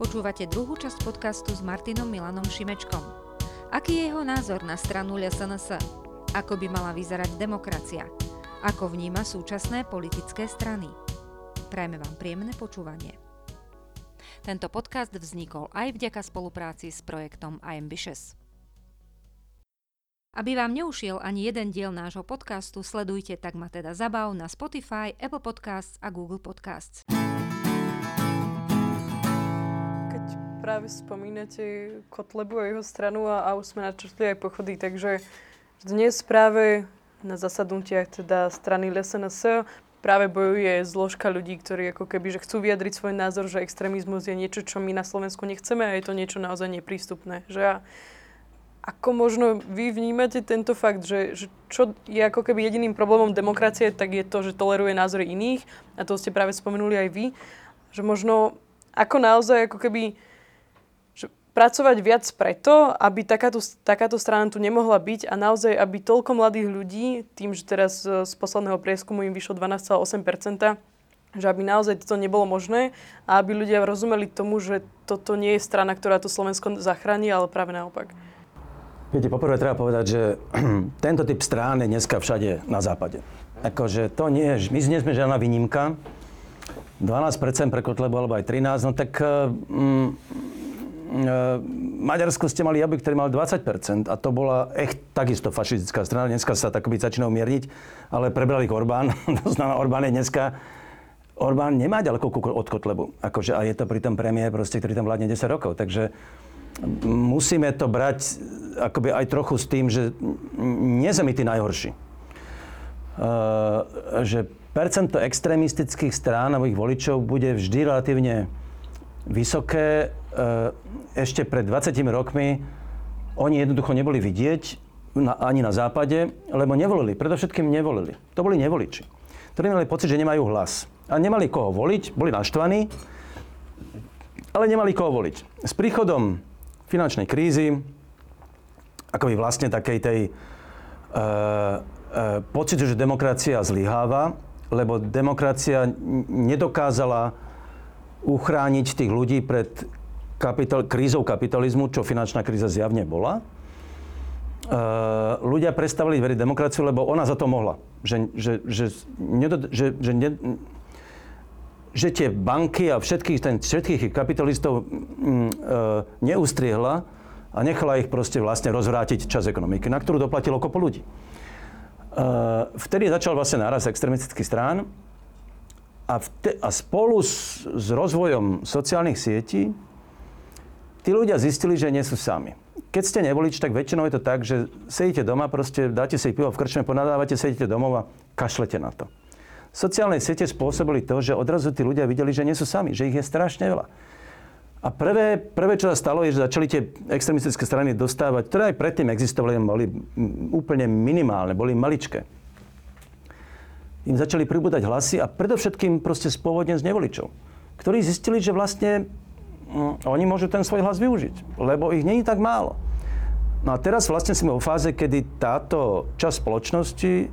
Počúvate druhú časť podcastu s Martinom Milanom Šimečkom. Aký je jeho názor na stranu LSNS? Ako by mala vyzerať demokracia? Ako vníma súčasné politické strany? Prajme vám príjemné počúvanie. Tento podcast vznikol aj vďaka spolupráci s projektom iAmbitious. Aby vám neušiel ani jeden diel nášho podcastu, sledujte Tak ma teda zabav na Spotify, Apple Podcasts a Google Podcasts. Práve spomínate Kotlebu a jeho stranu a, a už sme načrtli aj pochody, takže dnes práve na zasadnutiach teda strany LSNS práve bojuje zložka ľudí, ktorí ako keby, že chcú vyjadriť svoj názor, že extrémizmus je niečo, čo my na Slovensku nechceme a je to niečo naozaj neprístupné. Že ja ako možno vy vnímate tento fakt, že, že čo je ako keby jediným problémom demokracie, tak je to, že toleruje názory iných, a to ste práve spomenuli aj vy, že možno ako naozaj ako keby pracovať viac preto, aby takáto, takáto strana tu nemohla byť a naozaj, aby toľko mladých ľudí, tým, že teraz z posledného prieskumu im vyšlo 12,8%, že aby naozaj toto nebolo možné a aby ľudia rozumeli tomu, že toto nie je strana, ktorá to Slovensko zachráni, ale práve naopak. Viete, poprvé treba povedať, že tento typ strán je dneska všade na západe. Akože to nie je, my nie sme žiadna výnimka. 12% pre Kotlebu, alebo aj 13, no tak mm, Maďarsku ste mali jablk, ktorý mal 20% a to bola echt takisto fašistická strana. Dneska sa tak by začína umierniť, ale prebral ich Orbán. to znamená, Orbán je dneska Orbán nemá ďaleko od Kotlebu. Akože, a je to pri tom premiér, proste, ktorý tam vládne 10 rokov. Takže musíme to brať akoby aj trochu s tým, že nie sme tí najhorší. Uh, že percento extrémistických strán a ich voličov bude vždy relatívne vysoké. Uh, ešte pred 20 rokmi oni jednoducho neboli vidieť ani na západe, lebo nevolili. Predovšetkým nevolili. To boli nevoliči, ktorí mali pocit, že nemajú hlas. A nemali koho voliť, boli naštvaní, ale nemali koho voliť. S príchodom finančnej krízy, by vlastne takej tej e, e, pocitu, že demokracia zlyháva, lebo demokracia nedokázala uchrániť tých ľudí pred kapital, krízou kapitalizmu, čo finančná kríza zjavne bola. E, ľudia prestávali veriť demokraciu, lebo ona za to mohla. Že, že, že, nedo, že, že ne, že tie banky a všetkých, ten, všetkých kapitalistov mm, e, neustriehla a nechala ich proste vlastne rozvrátiť čas ekonomiky, na ktorú doplatilo kopo ľudí. E, vtedy začal vlastne náraz extremistických strán a, vte, a spolu s, s rozvojom sociálnych sietí tí ľudia zistili, že nie sú sami. Keď ste nevolič, tak väčšinou je to tak, že sedíte doma, proste dáte si pivo v krčme, ponadávate, sedíte domov a kašlete na to. Sociálne siete spôsobili to, že odrazu tí ľudia videli, že nie sú sami, že ich je strašne veľa. A prvé, prvé, čo sa stalo, je, že začali tie extremistické strany dostávať, ktoré aj predtým existovali, boli úplne minimálne, boli maličké. Im začali pribúdať hlasy a predovšetkým proste spôvodne z nevoličov, ktorí zistili, že vlastne hm, oni môžu ten svoj hlas využiť, lebo ich není tak málo. No a teraz vlastne sme vo fáze, kedy táto časť spoločnosti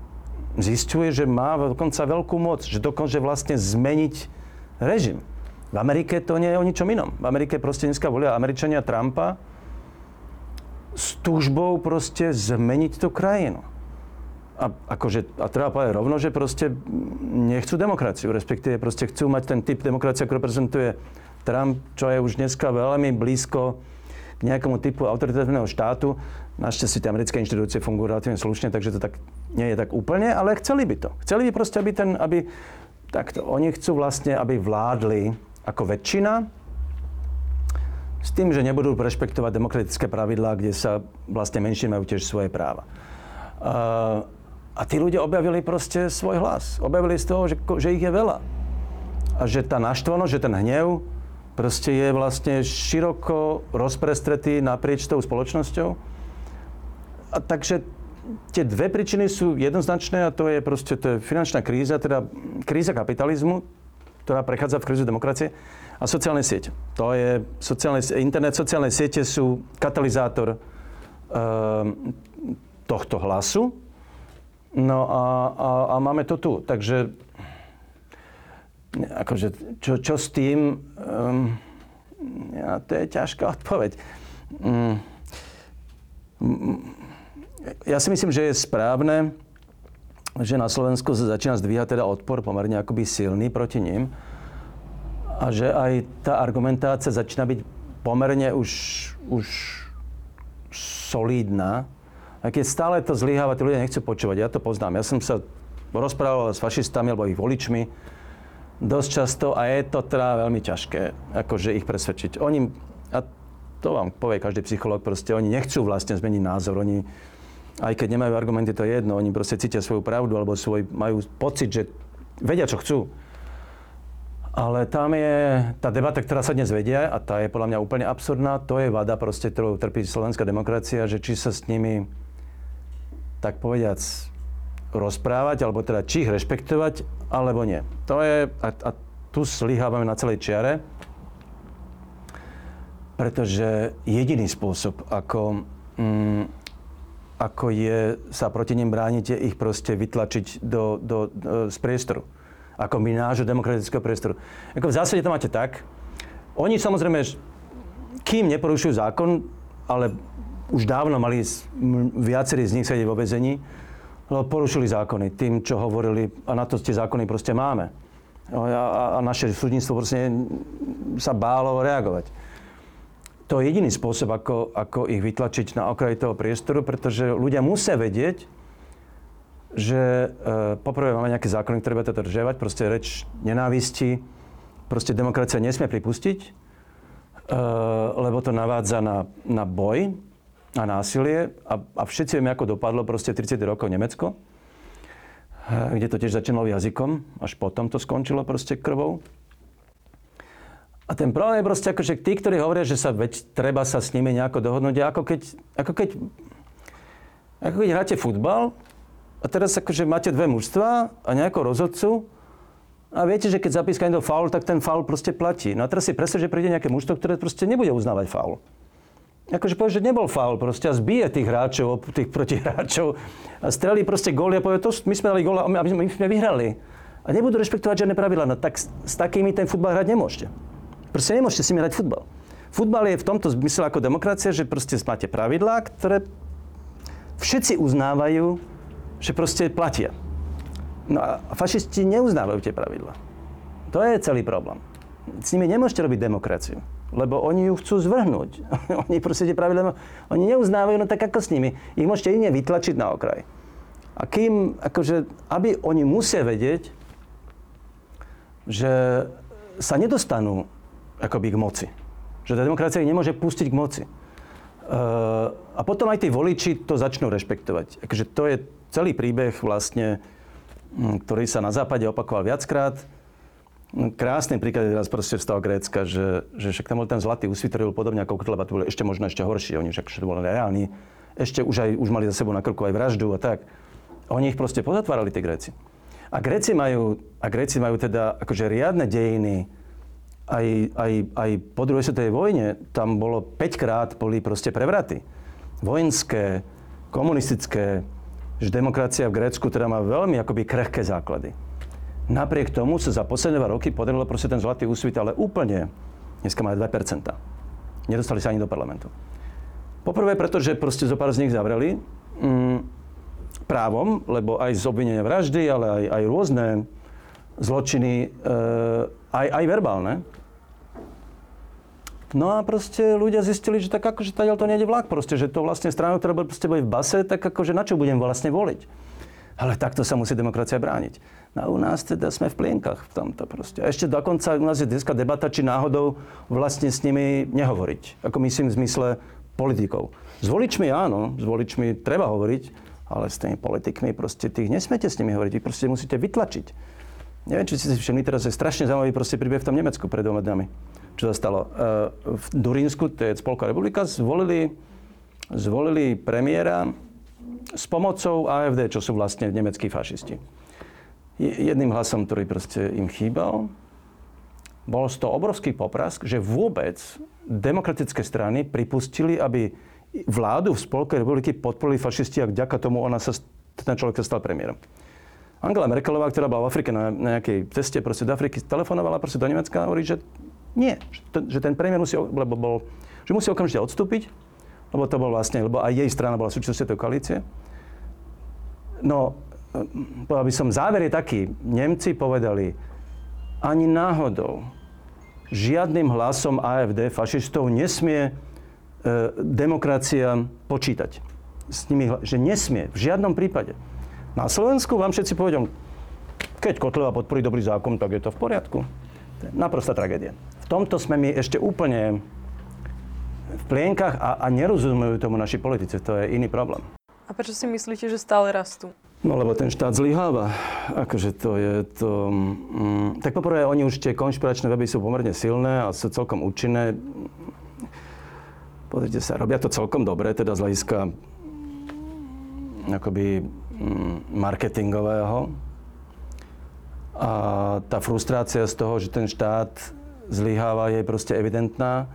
zistuje, že má dokonca veľkú moc, že dokončí vlastne zmeniť režim. V Amerike to nie je o ničom inom. V Amerike proste dneska volia Američania Trumpa s túžbou proste zmeniť tú krajinu. A, akože, a treba povedať rovno, že proste nechcú demokraciu, respektíve proste chcú mať ten typ demokracie, ako reprezentuje Trump, čo je už dneska veľmi blízko k nejakému typu autoritatívneho štátu. Našťastie tie americké inštitúcie fungujú relatívne slušne, takže to tak nie je tak úplne, ale chceli by to. Chceli by proste, aby ten, aby, takto, oni chcú vlastne, aby vládli ako väčšina, s tým, že nebudú rešpektovať demokratické pravidlá, kde sa vlastne menšie majú tiež svoje práva. Uh, a tí ľudia objavili proste svoj hlas. Objavili z toho, že, že ich je veľa. A že tá naštvanosť, že ten hnev proste je vlastne široko rozprestretý naprieč tou spoločnosťou a takže tie dve príčiny sú jednoznačné a to je proste to je finančná kríza, teda kríza kapitalizmu, ktorá prechádza v krízu demokracie a sociálne siete. To je sociálne, internet, sociálne siete sú katalizátor e, tohto hlasu. No a, a, a máme to tu. Takže akože, čo, čo s tým? Um, A to je ťažká odpoveď. Mm. Ja si myslím, že je správne, že na Slovensku sa začína zdvíhať teda odpor pomerne akoby silný proti ním a že aj tá argumentácia začína byť pomerne už, už solídna. Keď stále to zlyháva, tí ľudia nechcú počúvať. Ja to poznám. Ja som sa rozprával s fašistami alebo ich voličmi dosť často a je to teda veľmi ťažké, akože ich presvedčiť. Oni, a to vám povie každý psychológ, proste oni nechcú vlastne zmeniť názor. Oni, aj keď nemajú argumenty, to je jedno. Oni proste cítia svoju pravdu alebo svoj, majú pocit, že vedia, čo chcú. Ale tam je tá debata, ktorá sa dnes vedie, a tá je podľa mňa úplne absurdná, to je vada proste, ktorou trpí slovenská demokracia, že či sa s nimi, tak povediac, rozprávať, alebo teda či ich rešpektovať, alebo nie. To je, a, a tu slihávame na celej čiare, pretože jediný spôsob, ako, mm, ako je sa proti nim brániť, je ich proste vytlačiť do, do, do, z priestoru ako my nášho demokratického priestoru. Ako v zásade to máte tak. Oni samozrejme, kým neporušujú zákon, ale už dávno mali viacerí z nich sedieť vo vezení, lebo porušili zákony tým, čo hovorili, a na to tie zákony proste máme. A, a naše súdnictvo proste sa bálo reagovať. To je jediný spôsob, ako, ako ich vytlačiť na okraj toho priestoru, pretože ľudia musia vedieť, že e, poprvé máme nejaké zákony, ktoré treba dodržiavať, proste reč nenávisti, proste demokracia nesmie pripustiť, e, lebo to navádza na, na boj a násilie a, a všetci vieme, ako dopadlo proste 30 rokov Nemecko, e, kde to tiež začínalo jazykom, až potom to skončilo proste krvou. A ten problém je proste ako, že tí, ktorí hovoria, že sa veď treba sa s nimi nejako dohodnúť, ako keď, ako keď, ako keď hráte futbal a teraz akože máte dve mužstva a nejakého rozhodcu a viete, že keď zapíska niekto faul, tak ten faul proste platí. No a teraz si predstav, že príde nejaké mužstvo, ktoré proste nebude uznávať faul. Akože povie, že nebol faul proste a zbije tých hráčov, tých protihráčov a strelí proste góly a povie, to my sme dali gól a my, my sme vyhrali. A nebudú rešpektovať žiadne pravidla. No tak s, s takými ten futbal hrať nemôžete. Proste nemôžete si mi hrať futbal. Futbal je v tomto zmysle ako demokracia, že proste máte pravidlá, ktoré všetci uznávajú že proste platia. No a fašisti neuznávajú tie pravidla. To je celý problém. S nimi nemôžete robiť demokraciu, lebo oni ju chcú zvrhnúť. oni proste tie pravidla, oni neuznávajú, no tak ako s nimi. Ich môžete iné vytlačiť na okraj. A kým, akože, aby oni musia vedieť, že sa nedostanú akoby k moci. Že tá demokracia ich nemôže pustiť k moci. Uh, a potom aj tí voliči to začnú rešpektovať. Akože to je celý príbeh vlastne, mm, ktorý sa na západe opakoval viackrát. Mm, krásny príklad je teraz proste toho Grécka, že, že však tam bol ten zlatý úsvit, ktorý bol podobne ako Kotleba, to bol ešte možno ešte horší, oni však to bol reálny. Ešte už, aj, už mali za sebou na krku aj vraždu a tak. Oni ich proste pozatvárali, tí Gréci. A Gréci majú, a Gréci majú teda akože riadne dejiny, aj, aj, aj po druhej svetovej vojne, tam bolo 5 krát boli proste prevraty. Vojenské, komunistické, že demokracia v Grécku teda má veľmi akoby krehké základy. Napriek tomu sa za posledné dva roky podarilo proste ten zlatý úsvit, ale úplne, dneska má 2%. Nedostali sa ani do parlamentu. Poprvé, pretože proste zo pár z nich zavreli mm, právom, lebo aj z obvinenia vraždy, ale aj, aj rôzne zločiny, e, aj, aj verbálne, No a proste ľudia zistili, že tak akože tady to nejde vlak proste, že to vlastne strana, ktorá bude v base, tak akože na čo budem vlastne voliť? Ale takto sa musí demokracia brániť. No a u nás teda sme v plienkach v tomto proste. A ešte dokonca u nás je dneska debata, či náhodou vlastne s nimi nehovoriť. Ako myslím v zmysle politikov. S voličmi áno, s voličmi treba hovoriť, ale s tými politikmi proste tých nesmete s nimi hovoriť. Vy proste musíte vytlačiť. Neviem, či si všimli, teraz je strašne zaujímavý proste príbeh v tom Nemecku pred dvoma dňami čo sa stalo. E, v Durínsku, to je Spolková republika, zvolili, zvolili premiéra s pomocou AFD, čo sú vlastne nemeckí fašisti. Jedným hlasom, ktorý proste im chýbal, bol z toho obrovský poprask, že vôbec demokratické strany pripustili, aby vládu v Spolkovej republiky podporili fašisti a vďaka tomu ona sa, ten človek sa stal premiérom. Angela Merkelová, ktorá bola v Afrike na nejakej ceste proste do Afriky, telefonovala proste do Nemecka a hovorí, že Nie. Že, to, že ten premiér musí, lebo bol, že musí okamžite odstúpiť, lebo to bol vlastne, lebo aj jej strana bola súčasťou tej koalície. No, povedal by som, záver je taký. Nemci povedali, ani náhodou žiadnym hlasom AFD, fašistov, nesmie e, demokracia počítať. S nimi, že nesmie, v žiadnom prípade. Na Slovensku vám všetci povedia, keď Kotleva podporí dobrý zákon, tak je to v poriadku. To je naprostá tragédia. V tomto sme my ešte úplne v plienkach a, a nerozumejú tomu naši politici. To je iný problém. A prečo si myslíte, že stále rastú? No lebo ten štát zlyháva. Akože to je to... Mm, tak poprvé, oni už tie konšpiračné weby sú pomerne silné a sú celkom účinné. Pozrite sa, robia to celkom dobre, teda z hľadiska akoby mm, marketingového. A tá frustrácia z toho, že ten štát zlyháva, je proste evidentná.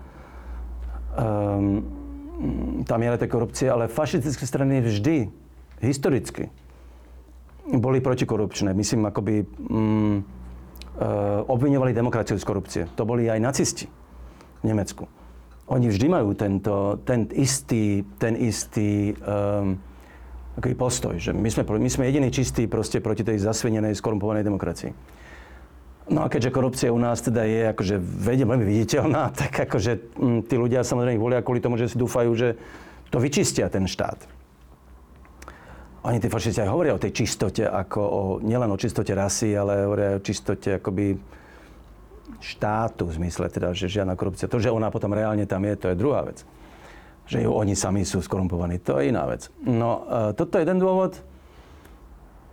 Um, tá miera tej korupcie, ale fašistické strany vždy, historicky, boli protikorupčné. Myslím, akoby mm, e, obviňovali demokraciu z korupcie. To boli aj nacisti v Nemecku. Oni vždy majú tento, ten istý, ten istý um, aký postoj, že my sme, my sme jediní čistí proste proti tej zasvinenej, skorumpovanej demokracii. No a keďže korupcia u nás teda je akože veľmi viditeľná, tak akože m, tí ľudia samozrejme volia kvôli tomu, že si dúfajú, že to vyčistia ten štát. Oni tí fašisti aj hovoria o tej čistote, ako o, nielen o čistote rasy, ale hovoria o čistote akoby štátu v zmysle teda, že žiadna korupcia. To, že ona potom reálne tam je, to je druhá vec. Že ju oni sami sú skorumpovaní, to je iná vec. No, e, toto je jeden dôvod.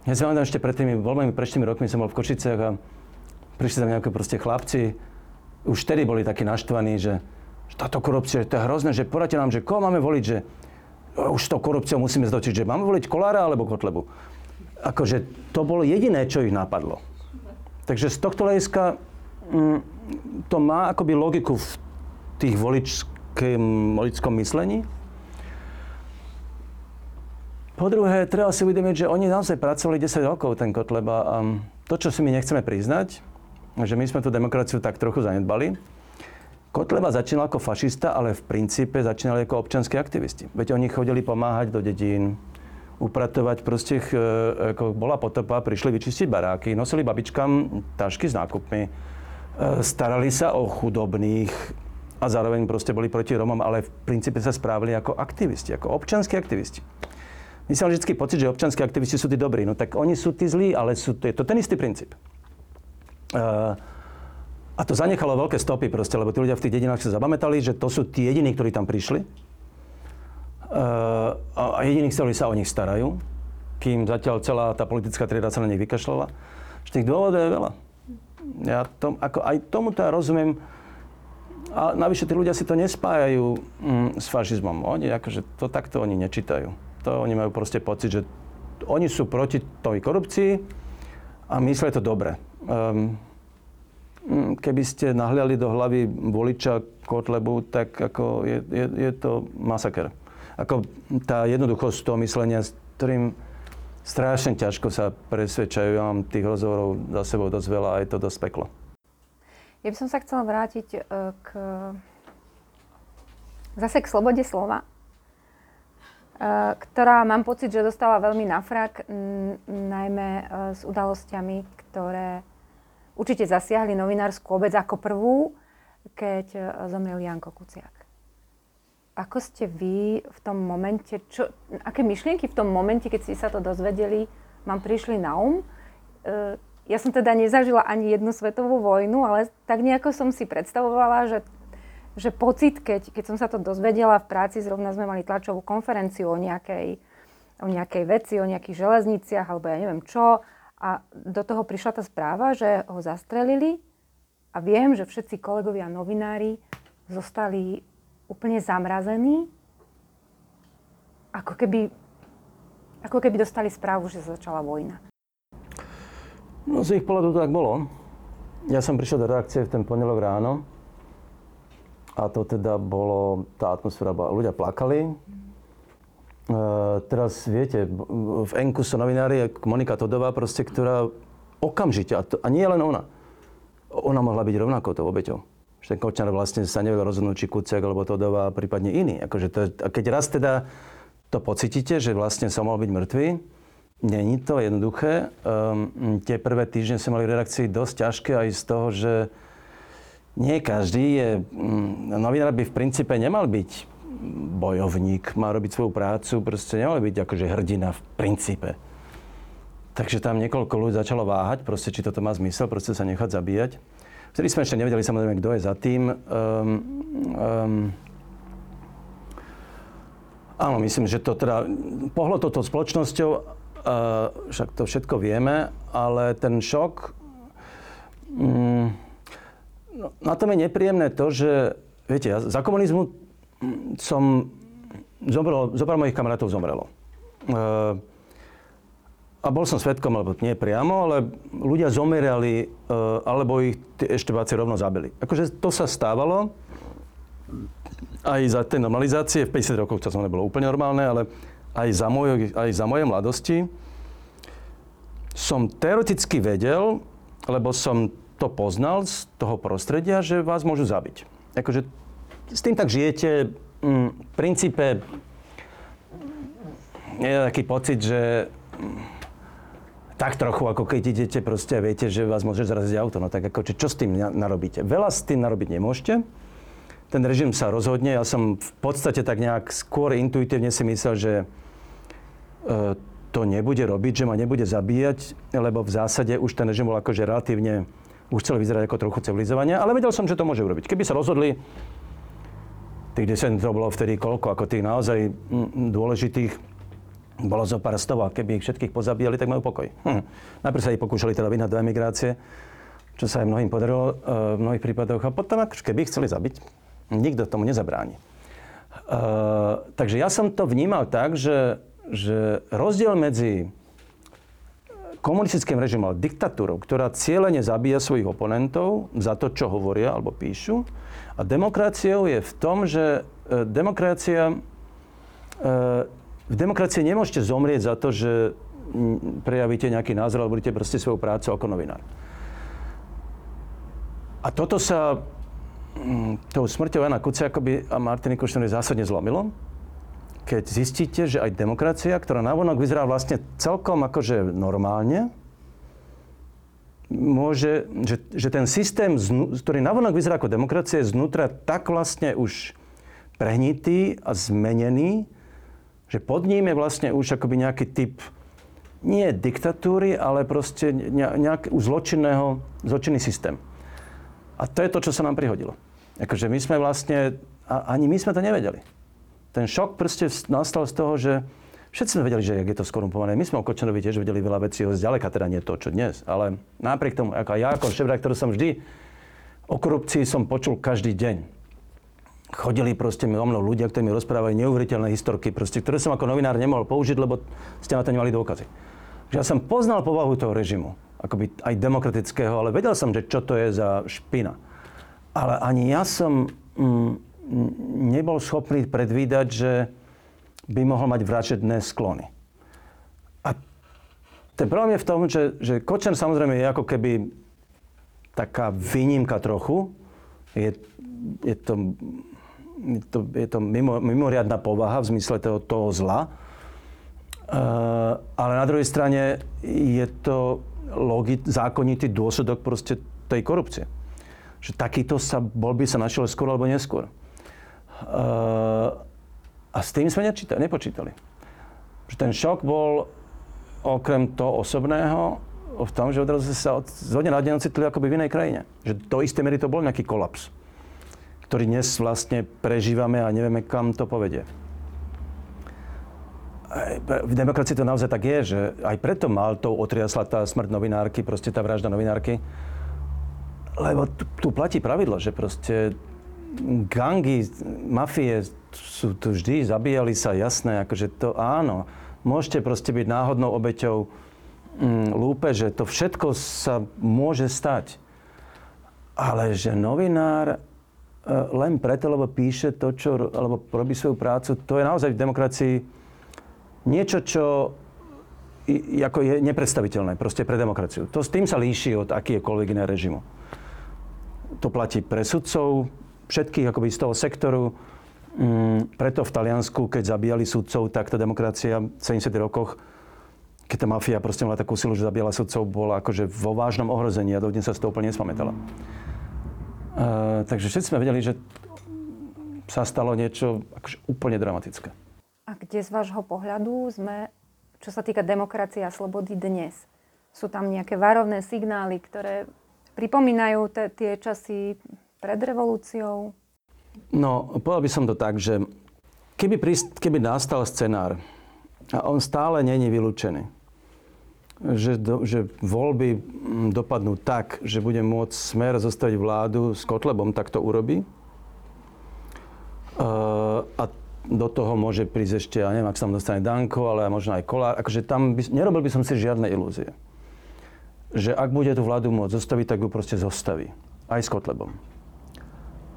Ja si pamätám ešte pred tými voľbami, pred 4 rokmi som bol v Košicech a prišli tam nejaké proste chlapci. Už vtedy boli takí naštvaní, že, že táto korupcia, to je hrozné, že poradte nám, že koho máme voliť, že už s tou korupciou musíme zdočiť, že máme voliť Kolára alebo Kotlebu. Akože to bolo jediné, čo ich napadlo. Takže z tohto hľadiska mm, to má akoby logiku v tých voličskom myslení. Po druhé, treba si uvedomiť, že oni naozaj pracovali 10 rokov, ten Kotleba. A to, čo si my nechceme priznať, že my sme tú demokraciu tak trochu zanedbali, Kotleba začínal ako fašista, ale v princípe začínali ako občanskí aktivisti. Veď oni chodili pomáhať do dedín, upratovať proste, e, ako bola potopa, prišli vyčistiť baráky, nosili babičkám tašky s nákupmi, e, starali sa o chudobných a zároveň proste boli proti Romom, ale v princípe sa správali ako aktivisti, ako občanskí aktivisti. My som vždy pocit, že občanskí aktivisti sú tí dobrí. No tak oni sú tí zlí, ale sú, je to ten istý princíp. Uh, a to zanechalo veľké stopy proste, lebo tí ľudia v tých dedinách sa zapamätali, že to sú tí jediní, ktorí tam prišli. Uh, a jediní, ktorí sa o nich starajú, kým zatiaľ celá tá politická trieda sa na nich vykašľala. Tých dôvodov je veľa. Ja tom, ako aj tomu to ja rozumiem. A navyše tí ľudia si to nespájajú mm, s fašizmom. Oni akože to takto oni nečítajú. To oni majú proste pocit, že oni sú proti tej korupcii a myslia to dobre. Um, keby ste nahliali do hlavy voliča Kotlebu, tak ako je, je, je to masaker. Ako tá jednoduchosť toho myslenia, s ktorým strašne ťažko sa presvedčajú. Ja mám tých rozhovorov za sebou dosť veľa a je to dosť peklo. Ja by som sa chcela vrátiť e, k, zase k slobode slova, e, ktorá mám pocit, že dostala veľmi na najmä e, s udalosťami, ktoré určite zasiahli novinárskú obec ako prvú, keď e, zomrel Janko Kuciak. Ako ste vy v tom momente, čo, aké myšlienky v tom momente, keď ste sa to dozvedeli, vám prišli na um? E, ja som teda nezažila ani jednu svetovú vojnu, ale tak nejako som si predstavovala, že, že pocit, keď, keď som sa to dozvedela v práci, zrovna sme mali tlačovú konferenciu o nejakej, o nejakej veci, o nejakých železniciach, alebo ja neviem čo, a do toho prišla tá správa, že ho zastrelili a viem, že všetci kolegovia novinári zostali úplne zamrazení, ako keby, ako keby dostali správu, že začala vojna. No z ich pohľadu to tak bolo. Ja som prišiel do reakcie v ten pondelok ráno a to teda bolo, tá atmosféra bola, ľudia plakali, teraz viete, v Enku sú novinári, Monika Todová, proste, ktorá okamžite, a, to, a nie len ona, ona mohla byť rovnako tou obeťou. Že ten Kočner vlastne sa nevedel rozhodnúť, či Kuciak alebo Todová, prípadne iný. Akože to, a keď raz teda to pocítite, že vlastne som mohol byť mŕtvý, Není to jednoduché. Um, tie prvé týždne sme mali v redakcii dosť ťažké aj z toho, že nie každý je... Um, novinár by v princípe nemal byť bojovník, má robiť svoju prácu, proste nemal byť akože hrdina v princípe. Takže tam niekoľko ľudí začalo váhať, proste, či toto má zmysel, proste sa nechať zabíjať. Vtedy sme ešte nevedeli samozrejme, kto je za tým. Um, um, áno, myslím, že to teda pohlo toto spoločnosťou Uh, však to všetko vieme, ale ten šok... Mm, no, na tom je nepríjemné to, že, viete, za komunizmu som... Zomrelo, zopár mojich kamarátov zomrelo. Uh, a bol som svetkom, alebo nie priamo, ale ľudia zomierali, uh, alebo ich ešte eštebáci rovno zabili. Akože to sa stávalo aj za tej normalizácie. V 50 rokoch to nebolo úplne normálne, ale aj za, môj, aj za moje mladosti, som teoreticky vedel, lebo som to poznal z toho prostredia, že vás môžu zabiť. Akože s tým tak žijete, mm, v princípe je taký pocit, že mm, tak trochu, ako keď idete proste a viete, že vás môže zraziť auto. No tak ako, čo, s tým narobíte? Veľa s tým narobiť nemôžete ten režim sa rozhodne. Ja som v podstate tak nejak skôr intuitívne si myslel, že e, to nebude robiť, že ma nebude zabíjať, lebo v zásade už ten režim bol akože relatívne, už chcel vyzerať ako trochu civilizovanie, ale vedel som, že to môže urobiť. Keby sa rozhodli, tých 10 to bolo vtedy koľko, ako tých naozaj dôležitých, bolo zo pár stov a keby ich všetkých pozabíjali, tak majú pokoj. Hm. Najprv sa ich pokúšali teda vyhnať do emigrácie, čo sa aj mnohým podarilo e, v mnohých prípadoch. A potom, keby ich chceli zabiť, Nikto tomu nezabráni. Uh, takže ja som to vnímal tak, že, že rozdiel medzi komunistickým režimom a diktatúrou, ktorá cieľene zabíja svojich oponentov za to, čo hovoria alebo píšu, a demokraciou je v tom, že uh, demokracia, uh, v demokracii nemôžete zomrieť za to, že prejavíte nejaký názor alebo budete proste svoju prácu ako novinár. A toto sa Mm, tou smrťou Jana Kuciakoby a Martiny Kušnery zásadne zlomilo. Keď zistíte, že aj demokracia, ktorá navonok vyzerá vlastne celkom akože normálne, môže, že, že ten systém, ktorý navonok vyzerá ako demokracia, je znútra tak vlastne už prehnitý a zmenený, že pod ním je vlastne už akoby nejaký typ nie diktatúry, ale proste nejaký zločinného, zločinný systém. A to je to, čo sa nám prihodilo. Akože my sme vlastne, a ani my sme to nevedeli. Ten šok proste nastal z toho, že všetci sme vedeli, že je to skorumpované. My sme o Kočanovi tiež vedeli veľa vecí, ho zďaleka teda nie to, čo dnes. Ale napriek tomu, ako ja ako šéf som vždy o korupcii som počul každý deň. Chodili proste mi o mnou ľudia, ktorí mi rozprávali neuveriteľné historky, proste, ktoré som ako novinár nemohol použiť, lebo ste na to nemali dôkazy. Ja som poznal povahu toho režimu, akoby aj demokratického, ale vedel som, že čo to je za špina. Ale ani ja som mm, nebol schopný predvídať, že by mohol mať vražedné sklony. A ten problém je v tom, že, že Kočner samozrejme je ako keby taká výnimka trochu. Je, je to, je to, je to mimo, mimoriadná povaha v zmysle toho, toho zla. Uh, ale na druhej strane je to logi- zákonitý dôsledok proste tej korupcie že takýto sa, bol by sa našiel skôr alebo neskôr. Uh, a s tým sme nečítali, nepočítali. Že ten šok bol okrem toho osobného v tom, že odrazu sa od, z na deň ocitli akoby v inej krajine. Že do istej miery to bol nejaký kolaps, ktorý dnes vlastne prežívame a nevieme, kam to povedie. V demokracii to naozaj tak je, že aj preto Maltou otriasla tá smrť novinárky, proste tá vražda novinárky, lebo tu, tu platí pravidlo, že proste gangy, mafie sú tu vždy, zabíjali sa, jasné, akože to áno. Môžete proste byť náhodnou obeťou mm, lúpe, že to všetko sa môže stať. Ale že novinár e, len preto, lebo píše to, čo, alebo robí svoju prácu, to je naozaj v demokracii niečo, čo ako je nepredstaviteľné proste pre demokraciu. To s tým sa líši od akýkoľvek iného režimu. to platí pre sudcov, všetkých akoby z toho sektoru. Mm, preto v Taliansku, keď zabíjali sudcov, tak tá demokracia v 70. rokoch, keď tá mafia proste mala takú silu, že zabíjala sudcov, bola akože vo vážnom ohrození a dodnes sa z toho úplne nespamätala. Uh, takže všetci sme vedeli, že sa stalo niečo akože úplne dramatické. A kde z vášho pohľadu sme, čo sa týka demokracie a slobody dnes? Sú tam nejaké varovné signály, ktoré pripomínajú te, tie časy pred revolúciou? No, povedal by som to tak, že keby, prist, keby nastal scenár, a on stále není vylúčený, že, do, že voľby dopadnú tak, že bude môcť smer zostaviť vládu s Kotlebom, tak to urobí. Uh, a do toho môže prísť ešte, ja neviem, ak sa tam dostane Danko, ale možno aj Kolár. Akože tam by, nerobil by som si žiadne ilúzie. Že ak bude tú vládu môcť zostaviť, tak ju proste zostaví. Aj s Kotlebom.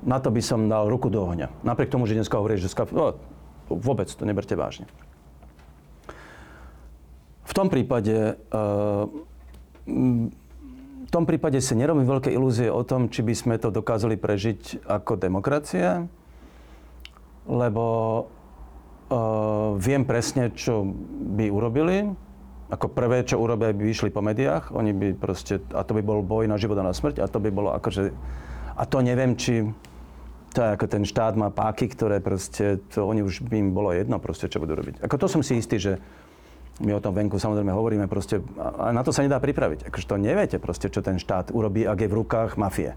Na to by som dal ruku do ohňa. Napriek tomu, že dneska hovorí, že skaf... no, vôbec to neberte vážne. V tom prípade uh, v tom prípade si nerobím veľké ilúzie o tom, či by sme to dokázali prežiť ako demokracia, lebo uh, viem presne, čo by urobili. Ako prvé, čo urobia, by vyšli po médiách. Oni by proste, a to by bol boj na život a na smrť. A to by bolo akože, a to neviem, či to je ako ten štát má páky, ktoré proste, to oni už by im bolo jedno proste, čo budú robiť. Ako to som si istý, že my o tom venku samozrejme hovoríme proste, a na to sa nedá pripraviť. Akože to neviete proste, čo ten štát urobí, ak je v rukách mafie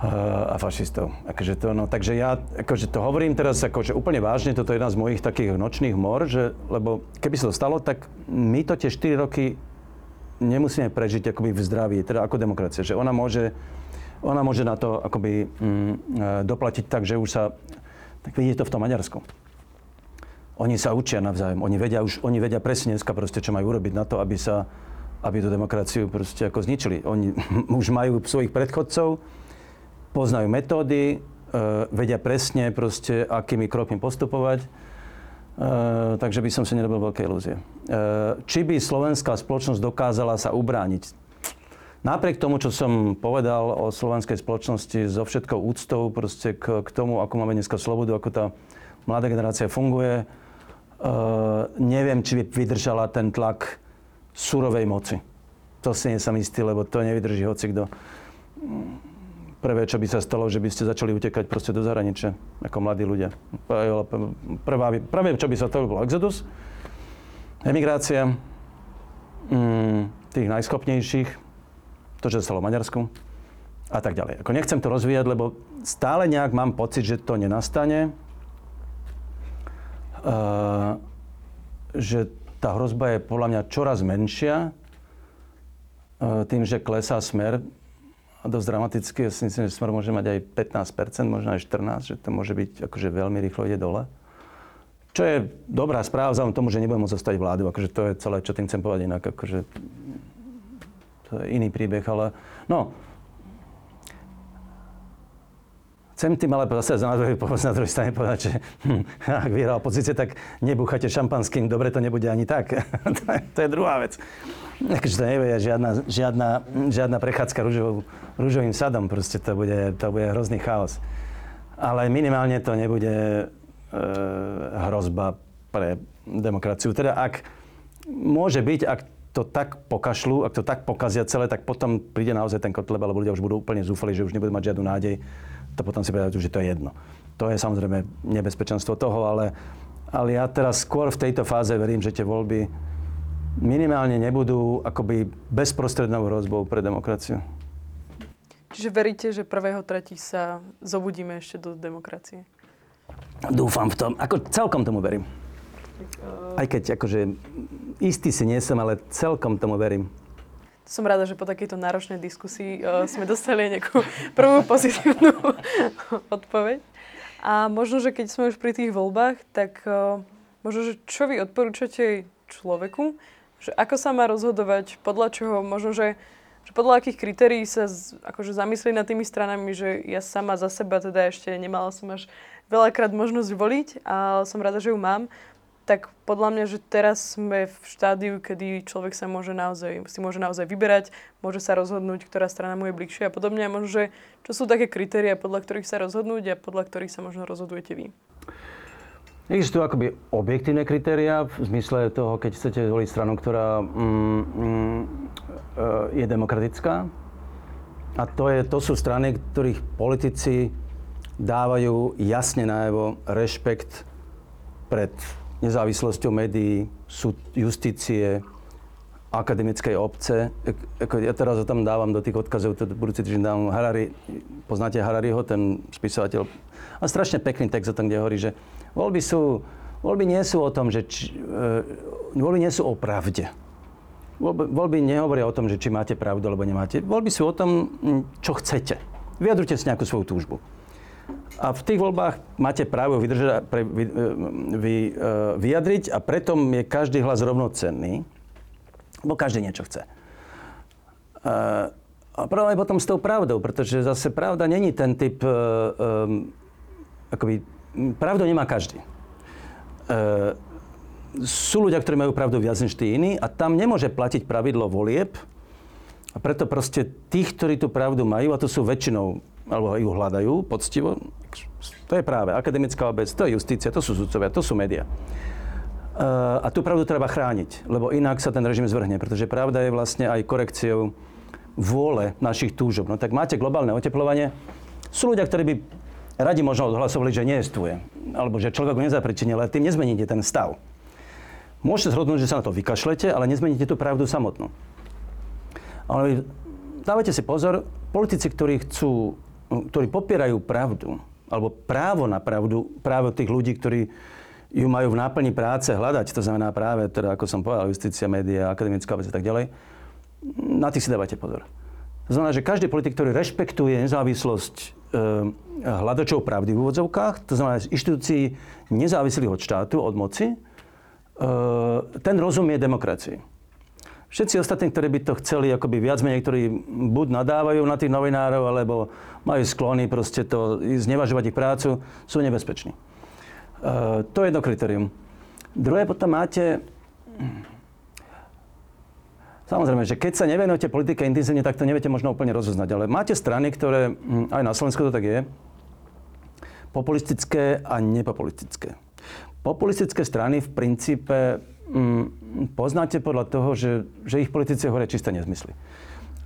a fašistov. Akože to, no, takže ja akože to hovorím teraz akože úplne vážne, toto je jedna z mojich takých nočných mor, že, lebo keby sa to stalo, tak my to tie 4 roky nemusíme prežiť akoby v zdraví, teda ako demokracia, že ona môže, ona môže na to akoby mm, e, doplatiť tak, že už sa, tak vidíte to v tom Maďarsku. Oni sa učia navzájom, oni vedia, už, oni vedia presne dneska proste, čo majú urobiť na to, aby sa, aby tú demokraciu proste ako zničili. Oni už majú svojich predchodcov, poznajú metódy, e, vedia presne proste, akými krokmi postupovať. E, takže by som si nerobil veľké ilúzie. E, či by slovenská spoločnosť dokázala sa ubrániť? Napriek tomu, čo som povedal o slovenskej spoločnosti so všetkou úctou proste k, k tomu, ako máme dneska slobodu, ako tá mladá generácia funguje, neviem, či by vydržala ten tlak surovej moci. To si nie som istý, lebo to nevydrží hoci kto prvé, čo by sa stalo, že by ste začali utekať proste do zahraničia, ako mladí ľudia. Prvá, prvé, čo by sa stalo, bol exodus, emigrácia mm, tých najschopnejších, to, že sa stalo v Maďarsku a tak ďalej. Ako nechcem to rozvíjať, lebo stále nejak mám pocit, že to nenastane. Uh, že tá hrozba je podľa mňa čoraz menšia uh, tým, že klesá smer a dosť dramaticky. Ja si myslím, že Smer môže mať aj 15%, možno aj 14%, že to môže byť akože veľmi rýchlo ide dole. Čo je dobrá správa vzhľadom tomu, že nebudem môcť zostať vládu. Akože to je celé, čo tým chcem povedať inak. Akože to je iný príbeh, ale no, Chcem tým ale zase na druhej, na druhej strane povedať, že hm, ak vyhral opozície, tak nebúchate šampanským, dobre to nebude ani tak. to, je, to je druhá vec. Takže to nebude žiadna, žiadna, žiadna prechádzka rúžovou, rúžovým sadom, proste to bude, to bude hrozný chaos. Ale minimálne to nebude e, hrozba pre demokraciu. Teda ak môže byť, ak to tak pokašľú, ak to tak pokazia celé, tak potom príde naozaj ten kotleb, alebo ľudia už budú úplne zúfali, že už nebudú mať žiadnu nádej to potom si povedať, že to je jedno. To je samozrejme nebezpečenstvo toho, ale, ale ja teraz skôr v tejto fáze verím, že tie voľby minimálne nebudú akoby bezprostrednou hrozbou pre demokraciu. Čiže veríte, že 1.3. sa zobudíme ešte do demokracie? Dúfam v tom. Ako celkom tomu verím. Aj keď akože istý si nie som, ale celkom tomu verím. Som rada, že po takejto náročnej diskusii uh, sme dostali nejakú prvú pozitívnu odpoveď. A možno, že keď sme už pri tých voľbách, tak uh, možno, že čo vy odporúčate človeku, že ako sa má rozhodovať, podľa čoho, možno, že, že podľa akých kritérií sa z, akože zamyslieť nad tými stranami, že ja sama za seba teda ešte nemala som až veľakrát možnosť voliť, ale som rada, že ju mám tak podľa mňa, že teraz sme v štádiu, kedy človek sa môže naozaj, si môže naozaj vyberať, môže sa rozhodnúť, ktorá strana mu je bližšia a podobne. A možno, že čo sú také kritéria, podľa ktorých sa rozhodnúť a podľa ktorých sa možno rozhodujete vy? Existujú akoby objektívne kritéria v zmysle toho, keď chcete zvoliť stranu, ktorá mm, mm, e, je demokratická. A to, je, to sú strany, ktorých politici dávajú jasne najavo rešpekt pred nezávislosťou médií, súd, justície, akademickej obce. Ja teraz ho tam dávam do tých odkazov, to budúci týždeň dám Harari, poznáte Harariho, ten spisovateľ. A strašne pekný text o tom, kde hovorí, že voľby sú, voľby nie sú o tom, že či, e, voľby nie sú o pravde. Voľby, voľby nehovoria o tom, že či máte pravdu alebo nemáte. Voľby sú o tom, čo chcete. Vyjadrujte si nejakú svoju túžbu. A v tých voľbách máte právo vydržať, pre, vy, e, vy, e, vyjadriť a preto je každý hlas rovnocenný, bo každý niečo chce. E, a problém je potom s tou pravdou, pretože zase pravda není ten typ, akoby, pravdu nemá každý. Sú ľudia, ktorí majú pravdu viac než tí iní a tam nemôže platiť pravidlo volieb, a preto proste tých, ktorí tú pravdu majú, a to sú väčšinou alebo ju hľadajú poctivo, to je práve akademická obec, to je justícia, to sú sudcovia, to sú médiá. A tú pravdu treba chrániť, lebo inak sa ten režim zvrhne, pretože pravda je vlastne aj korekciou vôle našich túžob. No tak máte globálne oteplovanie. Sú ľudia, ktorí by radi možno odhlasovali, že neestuje, alebo že človek ho nezapričinil, ale tým nezmeníte ten stav. Môžete zhodnúť, že sa na to vykašlete, ale nezmeníte tú pravdu samotnú. Ale dávajte si pozor, politici, ktorí chcú ktorí popierajú pravdu, alebo právo na pravdu, práve tých ľudí, ktorí ju majú v náplni práce hľadať, to znamená práve, teda, ako som povedal, justícia, média, akademická obec a tak ďalej, na tých si dávajte pozor. To znamená, že každý politik, ktorý rešpektuje nezávislosť e, hľadačov pravdy v úvodzovkách, to znamená inštitúcií nezávislých od štátu, od moci, e, ten rozumie demokracii. Všetci ostatní, ktorí by to chceli akoby viac menej, ktorí buď nadávajú na tých novinárov, alebo majú sklony proste to znevažovať ich prácu, sú nebezpeční. Uh, to je jedno kritérium. Druhé potom máte... Samozrejme, že keď sa nevenujete politike intenzívne, tak to neviete možno úplne rozoznať. Ale máte strany, ktoré, hm, aj na Slovensku to tak je, populistické a nepopulistické. Populistické strany v princípe mm, poznáte podľa toho, že, že ich politici hovoria čisté nezmysly.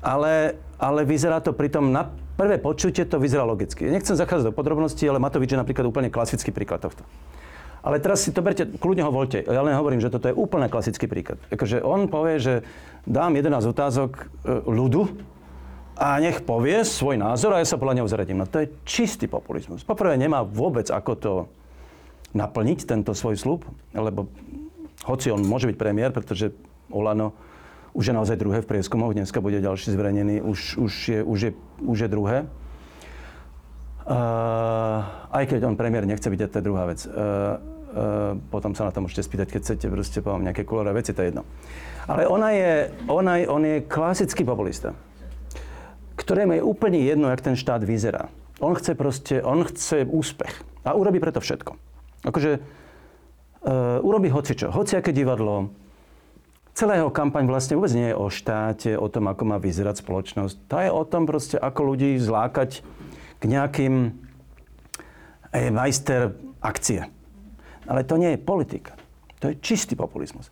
Ale, ale vyzerá to pritom, na prvé počutie to vyzerá logicky. Nechcem zachádzať do podrobností, ale Matovič je napríklad úplne klasický príklad tohto. Ale teraz si to berte, kľudne ho voľte. Ja len hovorím, že toto je úplne klasický príklad. Akože on povie, že dám 11 otázok e, ľudu a nech povie svoj názor a ja sa podľa neho zaradím. No to je čistý populizmus. Poprvé nemá vôbec ako to naplniť, tento svoj slub, lebo hoci on môže byť premiér, pretože Olano už je naozaj druhé v prieskumoch, dneska bude ďalší zverejnený, už, už, je, už, je, už je druhé. Uh, aj keď on premiér nechce byť, to je druhá vec. Uh, potom sa na to môžete spýtať, keď chcete, proste poviem nejaké koloré veci, to je jedno. Ale ona je, ona je, on je klasický populista, ktorému je úplne jedno, jak ten štát vyzerá. On chce proste, on chce úspech a urobí preto všetko. Akože urobí hocičo, hociaké divadlo. Celá jeho kampaň vlastne vôbec nie je o štáte, o tom, ako má vyzerať spoločnosť. Tá je o tom proste, ako ľudí zlákať k nejakým eh, majster akcie. Ale to nie je politika. To je čistý populizmus.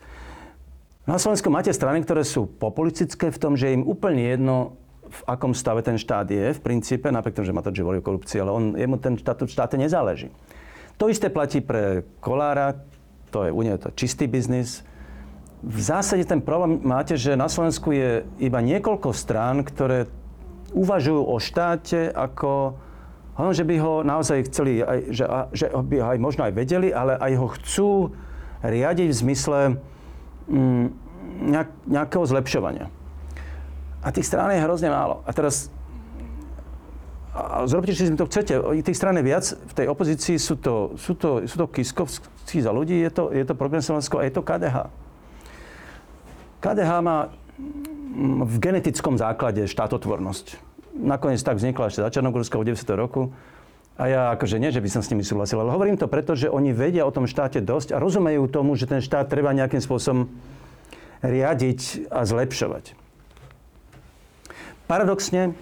Na Slovensku máte strany, ktoré sú populistické v tom, že im úplne jedno, v akom stave ten štát je, v princípe, napriek tomu, že má to volí korupcii, ale on, jemu ten štát, štáte nezáleží. To isté platí pre Kolára, to je u neho to čistý biznis. V zásade ten problém máte, že na Slovensku je iba niekoľko strán, ktoré uvažujú o štáte ako že by ho naozaj chceli, aj, že, že by ho aj možno aj vedeli, ale aj ho chcú riadiť v zmysle mm, nejak, nejakého zlepšovania. A tých strán je hrozne málo. A teraz a zrobte, si to chcete. Tých strán je viac. V tej opozícii sú to, sú to, sú to Kiskovskí za ľudí, je to, je to Program Slovensko a je to KDH. KDH má v genetickom základe štátotvornosť. Nakoniec tak vznikla ešte za Čarnogórskeho v 90. roku. A ja akože nie, že by som s nimi súhlasil, ale hovorím to preto, že oni vedia o tom štáte dosť a rozumejú tomu, že ten štát treba nejakým spôsobom riadiť a zlepšovať. Paradoxne,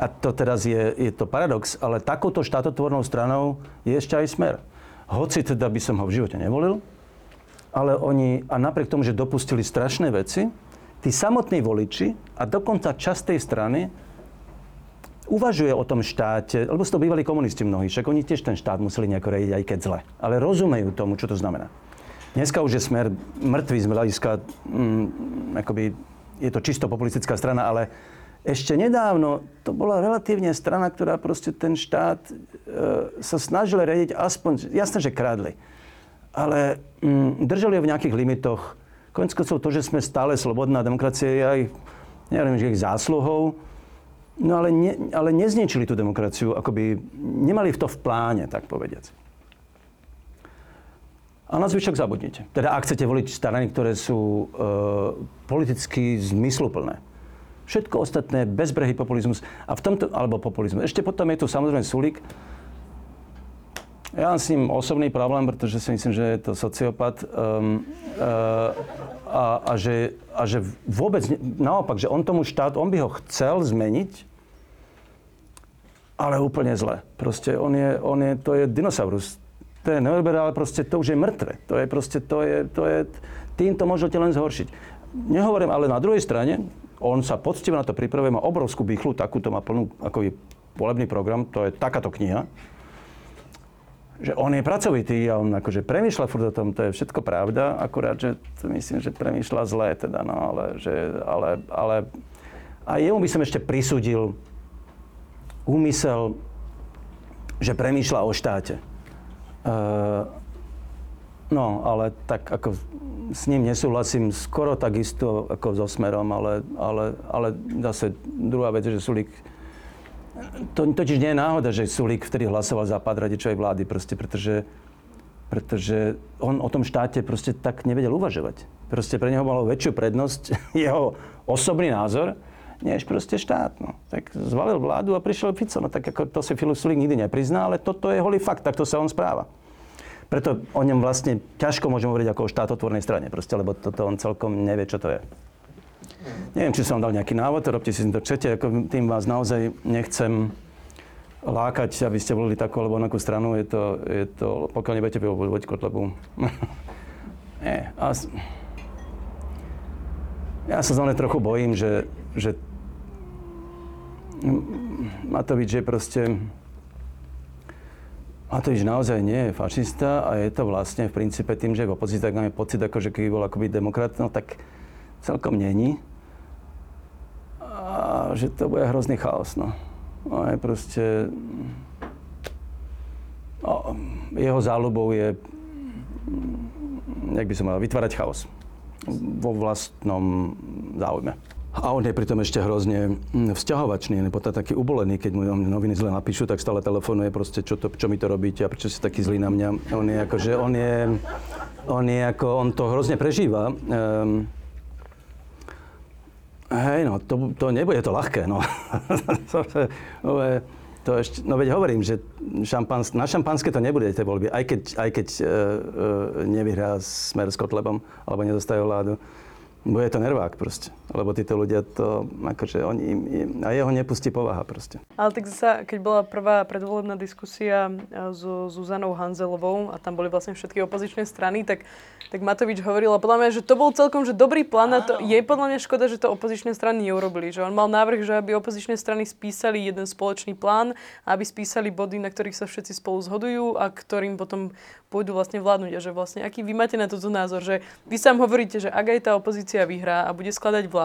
a to teraz je, je to paradox, ale takouto štátotvornou stranou je ešte aj smer. Hoci teda by som ho v živote nevolil, ale oni, a napriek tomu, že dopustili strašné veci, tí samotní voliči a dokonca časť tej strany uvažuje o tom štáte, lebo sú to bývali komunisti mnohí, však oni tiež ten štát museli nejako riadiť, aj keď zle. Ale rozumejú tomu, čo to znamená. Dneska už je smer mŕtvý z hľadiska, mm, akoby, je to čisto populistická strana, ale ešte nedávno to bola relatívne strana, ktorá proste ten štát e, sa snažil riadiť aspoň, jasné, že krádli, ale mm, držali ho v nejakých limitoch. Konec to, že sme stále slobodná demokracia, je aj, neviem, že ich zásluhou, No ale, ne, ale nezničili tú demokraciu, akoby nemali v to v pláne, tak povediac. A na zvyšok zabudnite. Teda ak chcete voliť strany, ktoré sú e, politicky zmysluplné. Všetko ostatné, bezbrehý populizmus. A v tomto, alebo populizmus. Ešte potom je tu samozrejme Sulik. Ja mám s ním osobný problém, pretože si myslím, že je to sociopat. Um, uh, a, a, že, a že vôbec, naopak, že on tomu štát, on by ho chcel zmeniť, ale úplne zle. Proste on je, on je, to je dinosaurus. To je neoliberál, ale proste to už je mŕtve. To je proste, to je, to je, týmto môžete len zhoršiť. Nehovorím, ale na druhej strane, on sa poctivo na to pripravuje, má obrovskú bychlu, takúto má plnú, ako je volebný program, to je takáto kniha, že on je pracovitý a on akože premýšľa furt o tom, to je všetko pravda, akurát, že to myslím, že premýšľa zlé teda, no ale, že, ale, ale a jemu by som ešte prisudil úmysel, že premýšľa o štáte. Uh, no, ale tak ako s ním nesúhlasím skoro takisto ako so Smerom, ale, ale, ale zase druhá vec, že Sulík to totiž nie je náhoda, že Sulík vtedy hlasoval za pád radičovej vlády, proste, pretože, pretože on o tom štáte proste tak nevedel uvažovať. Proste pre neho malo väčšiu prednosť jeho osobný názor, než proste štát. No. Tak zvalil vládu a prišiel Fico. No tak ako to si Filip Sulík nikdy neprizná, ale toto je holý fakt, takto sa on správa. Preto o ňom vlastne ťažko môžem hovoriť ako o štátotvornej strane, proste, lebo toto on celkom nevie, čo to je. Neviem, či som dal nejaký návod, robte si to čete, ako tým vás naozaj nechcem lákať, aby ste volili takú alebo onakú stranu. Je to, je to pokiaľ nebudete voliť Kotlebu. Nie. A ja sa zóne trochu bojím, že, že Matovič je proste... Matovič naozaj nie je fašista a je to vlastne v princípe tým, že v opozícii tak máme pocit, ako že keby bol akoby demokrat, no tak celkom není a že to bude hrozný chaos. No. no je proste... No, jeho záľubou je, jak by som mal, vytvárať chaos vo vlastnom záujme. A on je pritom ešte hrozne vzťahovačný, nebo taký ubolený, keď mu noviny zle napíšu, tak stále telefonuje proste, čo, to, čo mi to robíte a prečo si taký zlý na mňa. On je ako, že on je, on je ako, on to hrozne prežíva. Um, Hej, no, to, to nebude to ľahké, no. to, ešte, no veď hovorím, že šampans, na šampanské to nebude tie voľby, aj keď, aj keď uh, uh, nevyhrá smer s Kotlebom, alebo nedostajú vládu. Bude to nervák proste. Lebo títo ľudia to, akože oni, a jeho nepustí povaha proste. Ale tak zase, keď bola prvá predvolebná diskusia e, so Zuzanou Hanzelovou a tam boli vlastne všetky opozičné strany, tak, tak Matovič hovoril a podľa mňa, že to bol celkom že dobrý plán a to je podľa mňa škoda, že to opozičné strany neurobili. Že on mal návrh, že aby opozičné strany spísali jeden spoločný plán aby spísali body, na ktorých sa všetci spolu zhodujú a ktorým potom pôjdu vlastne vládnuť. A že vlastne, aký vy máte na toto názor, že vy sám hovoríte, že ak aj tá opozícia vyhrá a bude skladať vládu,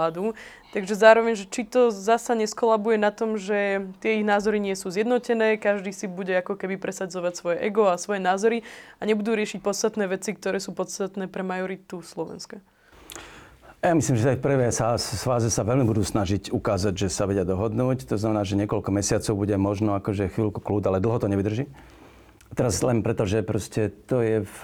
takže zároveň, že či to zasa neskolabuje na tom, že tie ich názory nie sú zjednotené, každý si bude ako keby presadzovať svoje ego a svoje názory a nebudú riešiť podstatné veci, ktoré sú podstatné pre majoritu Slovenska. Ja myslím, že aj v prvej fáze sa veľmi budú snažiť ukázať, že sa vedia dohodnúť. To znamená, že niekoľko mesiacov bude možno akože chvíľku kľúd, ale dlho to nevydrží. Teraz len preto, že proste to je v...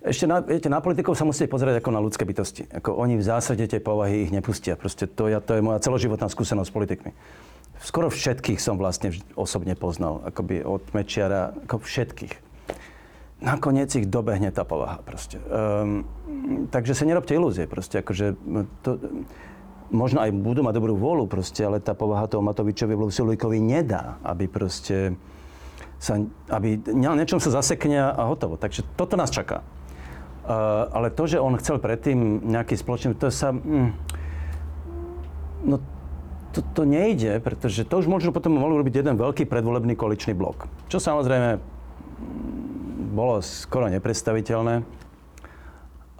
Ešte na, viete, na politikov sa musíte pozerať ako na ľudské bytosti. Ako oni v zásade tie povahy ich nepustia. Proste to, ja, to je moja celoživotná skúsenosť s politikmi. skoro všetkých som vlastne osobne poznal, akoby od Mečiara, ako všetkých. Nakoniec ich dobehne tá povaha proste. Um, takže sa nerobte ilúzie proste, akože to, možno aj budú mať dobrú vôľu proste, ale tá povaha toho Matovičovi Sulíkovi nedá, aby proste sa, aby na niečom sa zasekne a hotovo. Takže toto nás čaká. Uh, ale to, že on chcel predtým nejaký spoločný, to sa... Mm, no to, to nejde, pretože to už možno potom mohol robiť jeden veľký predvolebný koaličný blok. Čo samozrejme bolo skoro nepredstaviteľné.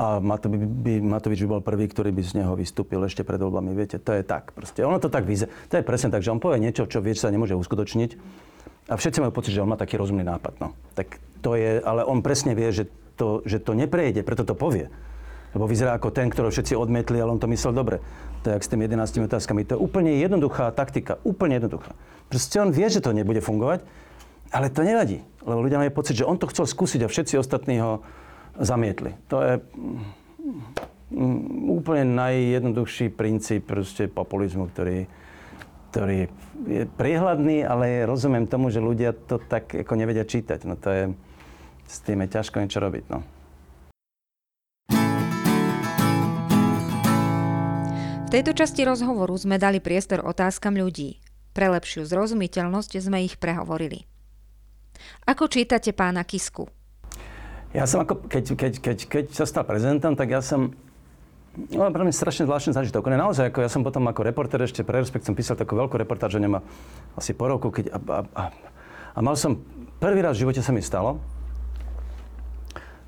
A Matovič by, Matovič by bol prvý, ktorý by z neho vystúpil ešte pred voľbami. Viete, to je tak. Proste. Ono to tak vyzerá. To je presne tak, že on povie niečo, čo vie, že sa nemôže uskutočniť. A všetci majú pocit, že on má taký rozumný nápad. No. Tak to je, ale on presne vie, že to, že to neprejde, preto to povie. Lebo vyzerá ako ten, ktorého všetci odmietli, ale on to myslel dobre. To je s tými 11 otázkami. To je úplne jednoduchá taktika. Úplne jednoduchá. Proste on vie, že to nebude fungovať, ale to nevadí. Lebo ľudia majú pocit, že on to chcel skúsiť a všetci ostatní ho zamietli. To je mm, úplne najjednoduchší princíp populizmu, ktorý, ktorý je priehľadný, ale rozumiem tomu, že ľudia to tak ako nevedia čítať. No to je, s tým je ťažko niečo robiť. No. V tejto časti rozhovoru sme dali priestor otázkam ľudí. Pre lepšiu zrozumiteľnosť sme ich prehovorili. Ako čítate pána Kisku? Ja som ako, keď, keď, keď, keď sa stal prezidentom, tak ja som No, pre mňa strašne zvláštny zážitok. Ne, naozaj, ako ja som potom ako reporter ešte pre Respekt som písal takú veľkú reportáž, že nemá asi po roku, keď, a, a, a, a mal som, prvý raz v živote sa mi stalo,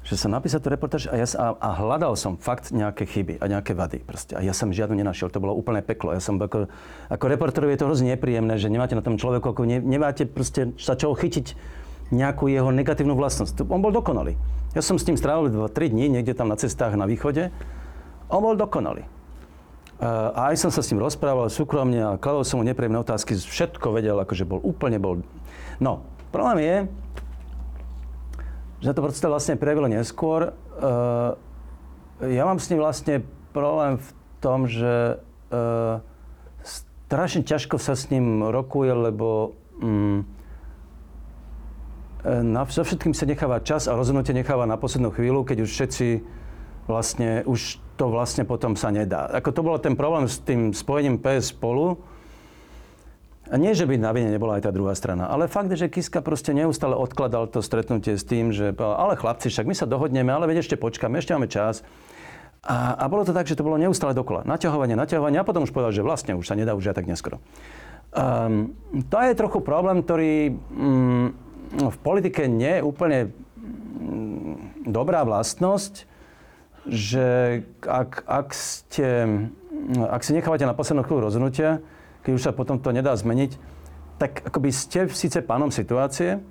že som napísal tú reportáž a, ja, a, a hľadal som fakt nejaké chyby a nejaké vady. Proste. A ja som žiadnu nenašiel. To bolo úplné peklo. Ja som ako, ako reportérovi je to hrozne nepríjemné, že nemáte na tom človeku, ako ne, nemáte proste sa čoho chytiť nejakú jeho negatívnu vlastnosť. On bol dokonalý. Ja som s tým strávil 2-3 dní niekde tam na cestách na východe. On bol dokonalý. A aj som sa s ním rozprával súkromne a kladol som mu nepríjemné otázky. Všetko vedel, akože bol úplne bol... No, problém je, že to proste vlastne prejavilo neskôr. Uh, ja mám s ním vlastne problém v tom, že uh, strašne ťažko sa s ním rokuje, lebo um, na, so všetkým sa necháva čas a rozhodnutie necháva na poslednú chvíľu, keď už všetci vlastne, už to vlastne potom sa nedá. Ako to bolo ten problém s tým spojením PS spolu, a nie, že by na vine nebola aj tá druhá strana, ale fakt že Kiska proste neustále odkladal to stretnutie s tým, že ale chlapci, však my sa dohodneme, ale veď ešte počkáme, ešte máme čas. A, a bolo to tak, že to bolo neustále dokola. Naťahovanie, naťahovanie a potom už povedal, že vlastne už sa nedá už aj tak neskoro. Um, to je trochu problém, ktorý um, v politike nie je úplne um, dobrá vlastnosť, že ak, ak, ste, ak si nechávate na poslednú chvíľu rozhodnutia, keď už sa potom to nedá zmeniť, tak akoby ste síce pánom situácie,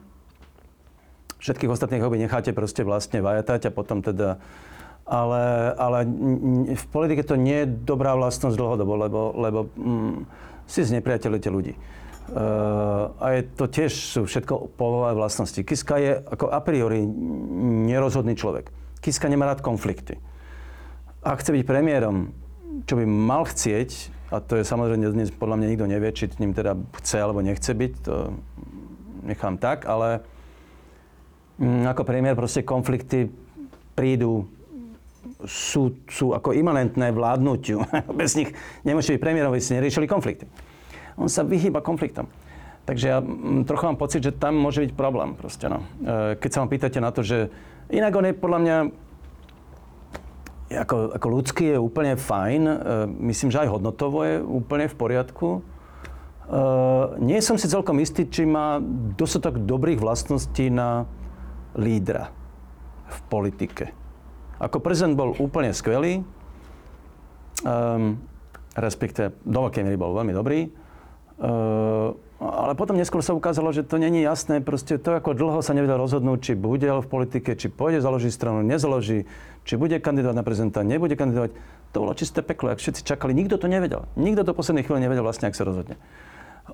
všetkých ostatných hobby necháte proste vlastne vajatať a potom teda ale, ale v politike to nie je dobrá vlastnosť dlhodobo, lebo, lebo mm, si znepriateľujete ľudí. Uh, a je to tiež sú všetko povové vlastnosti. Kiska je ako a priori nerozhodný človek. Kiska nemá rád konflikty. Ak chce byť premiérom, čo by mal chcieť, a to je samozrejme dnes podľa mňa nikto nevie, či ním teda chce alebo nechce byť, to nechám tak, ale mm, ako premiér proste konflikty prídu, sú, sú ako imanentné vládnutiu. Bez nich nemôžete byť premiérom, ste neriešili konflikty. On sa vyhýba konfliktom. Takže ja mm, trochu mám pocit, že tam môže byť problém. Proste, no. E, keď sa vám pýtate na to, že inak on je podľa mňa ako, ako ľudský je úplne fajn. E, myslím, že aj hodnotovo je úplne v poriadku. E, nie som si celkom istý, či má dostatok dobrých vlastností na lídra v politike. Ako prezident bol úplne skvelý, um, respektive do veľkej miery bol veľmi dobrý. Ale potom neskôr sa ukázalo, že to není jasné. Proste to, ako dlho sa nevedel rozhodnúť, či bude v politike, či pôjde založiť stranu, nezaloží, či bude kandidovať na prezidenta, nebude kandidovať. To bolo čisté peklo, ak všetci čakali. Nikto to nevedel. Nikto do poslednej chvíle nevedel vlastne, ak sa rozhodne.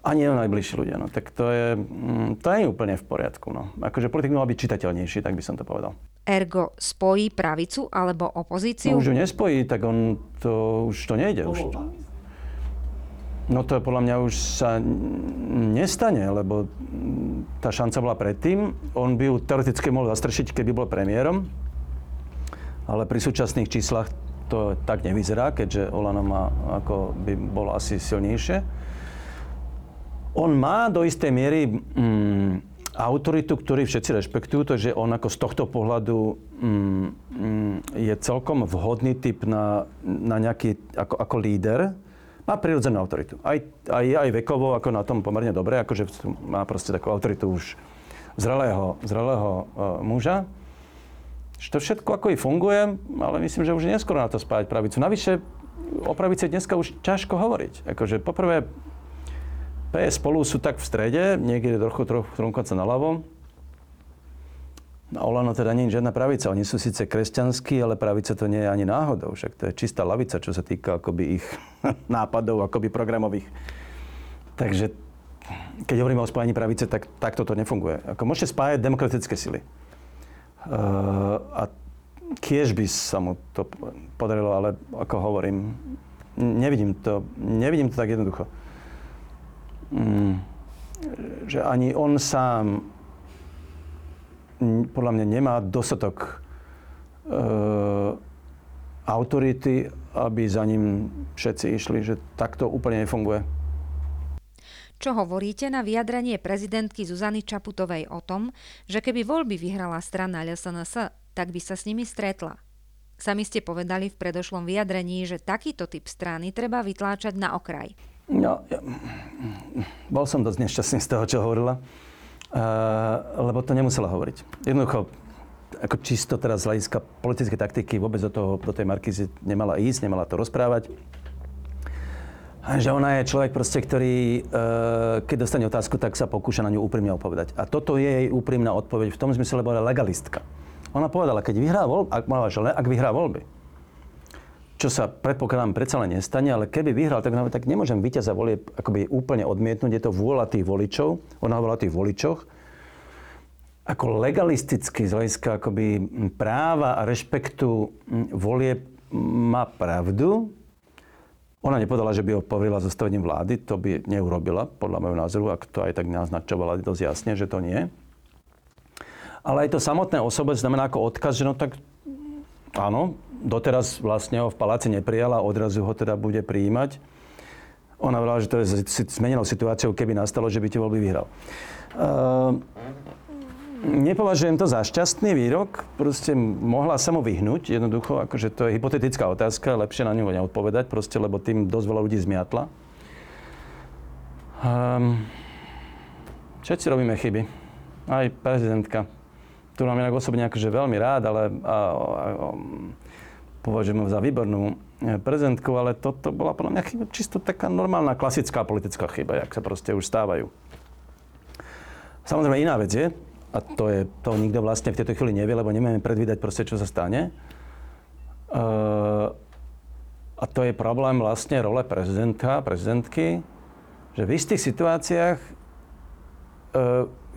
Ani jeho najbližší ľudia. No. Tak to je, mm, to je úplne v poriadku. No. Akože politik mal byť čitateľnejší, tak by som to povedal. Ergo spojí pravicu alebo opozíciu? No, už ju nespojí, tak on to, už to nejde. Už, No to podľa mňa už sa nestane, lebo tá šanca bola predtým. On by ju teoreticky mohol zastrešiť, keby bol premiérom. Ale pri súčasných číslach to tak nevyzerá, keďže Olano má, ako by bolo asi silnejšie. On má do istej miery mm, autoritu, ktorý všetci rešpektujú, takže on ako z tohto pohľadu mm, mm, je celkom vhodný typ na, na nejaký, ako, ako líder má prirodzenú autoritu. Aj, aj, aj vekovo, ako na tom pomerne dobre, akože má proste takú autoritu už zrelého, zrelého uh, muža. Že to všetko ako i funguje, ale myslím, že už je neskoro na to spájať pravicu. Navyše, o pravici dneska už ťažko hovoriť. Akože poprvé, PS spolu sú tak v strede, niekde trochu, trochu, trochu naľavo. No Olano teda nie je žiadna pravica. Oni sú síce kresťanskí, ale pravica to nie je ani náhodou. Však to je čistá lavica, čo sa týka akoby ich nápadov, akoby programových. Takže keď hovoríme o spájaní pravice, tak takto to nefunguje. Ako môžete spájať demokratické sily. Uh, a tiež by sa mu to podarilo, ale ako hovorím, nevidím to, nevidím to tak jednoducho. Mm, že ani on sám podľa mňa nemá dostatok e, autority, aby za ním všetci išli, že takto úplne nefunguje. Čo hovoríte na vyjadrenie prezidentky Zuzany Čaputovej o tom, že keby voľby vyhrala strana LSNS, tak by sa s nimi stretla? Sami ste povedali v predošlom vyjadrení, že takýto typ strany treba vytláčať na okraj. No, ja, bol som dosť nešťastný z toho, čo hovorila. Uh, lebo to nemusela hovoriť. Jednoducho, ako čisto teraz z hľadiska politickej taktiky vôbec do, toho, do tej Markízy nemala ísť, nemala to rozprávať. A že ona je človek proste, ktorý, uh, keď dostane otázku, tak sa pokúša na ňu úprimne odpovedať. A toto je jej úprimná odpoveď v tom zmysle, lebo je legalistka. Ona povedala, keď vyhrá voľby, ak, ak vyhrá voľby, čo sa predpokladám predsa len nestane, ale keby vyhral, tak, tak nemôžem víťaza volie akoby úplne odmietnúť. Je to vôľa tých voličov, ona hovorila o tých voličoch. Ako legalisticky z hľadiska akoby práva a rešpektu volie má pravdu. Ona nepovedala, že by ho poverila zostavením vlády, to by neurobila, podľa môjho názoru, ak to aj tak naznačovala dosť jasne, že to nie. Ale aj to samotné osobe znamená ako odkaz, že no tak áno, doteraz vlastne ho v paláci neprijala, odrazu ho teda bude prijímať. Ona vrala, že to je zmenenou situáciou, keby nastalo, že by tie voľby vyhral. Uh, nepovažujem to za šťastný výrok, proste mohla sa mu vyhnúť, jednoducho, akože to je hypotetická otázka, lepšie na ňu neodpovedať, proste, lebo tým dosť veľa ľudí zmiatla. Všetci robíme chyby, aj prezidentka, ktorú mám inak osobne akože veľmi rád, ale a, a, a, považujem za výbornú e, prezentku, ale toto bola podľa mňa chyba, čisto taká normálna klasická politická chyba, jak sa proste už stávajú. Samozrejme iná vec je, a to je, to nikto vlastne v tejto chvíli nevie, lebo nevieme predvídať proste, čo sa stane. Uh, a to je problém vlastne role prezidenta, prezidentky, že v istých situáciách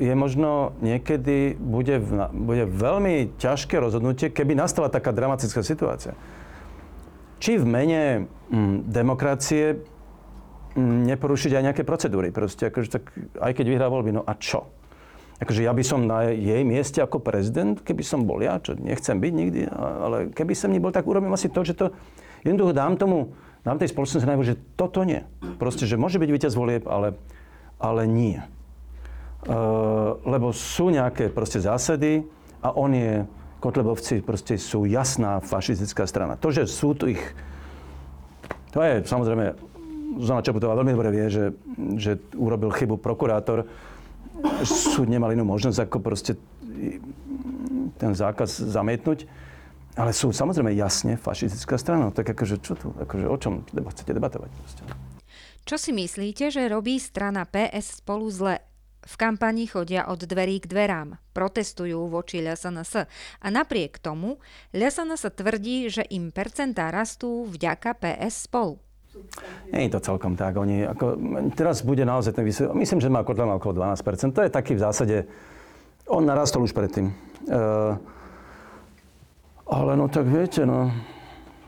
je možno niekedy, bude, bude veľmi ťažké rozhodnutie, keby nastala taká dramatická situácia. Či v mene mm, demokracie mm, neporušiť aj nejaké procedúry. Proste, akože, tak, aj keď vyhrá voľby, no a čo? Akože ja by som na jej mieste ako prezident, keby som bol ja, čo nechcem byť nikdy, ale keby som nebol, tak urobím asi to, že to jednoducho dám tomu, dám tej spoločnosti najavo, že toto nie. Proste, že môže byť víťaz volieb, ale, ale nie. Eh, lebo sú nejaké proste zásady a on je, Kotlebovci proste sú jasná fašistická strana. To, že sú tu ich, to je samozrejme, Zuzana Čaputová veľmi dobre vie, že, že urobil chybu prokurátor, súd nemal inú možnosť ako proste ten zákaz zamietnúť. Ale sú samozrejme jasne fašistická strana. Tak akože čo tu, akože o čom chcete debatovať? Proste. Čo si myslíte, že robí strana PS spolu zle? V kampani chodia od dverí k dverám, protestujú voči LSNS a napriek tomu LSNS tvrdí, že im percentá rastú vďaka PS spolu. Nie je to celkom tak. Oni, ako, teraz bude naozaj ten výsledok. Myslím, že má Kotleba okolo 12%. To je taký v zásade... On narastol už predtým. Uh, ale no tak viete, no...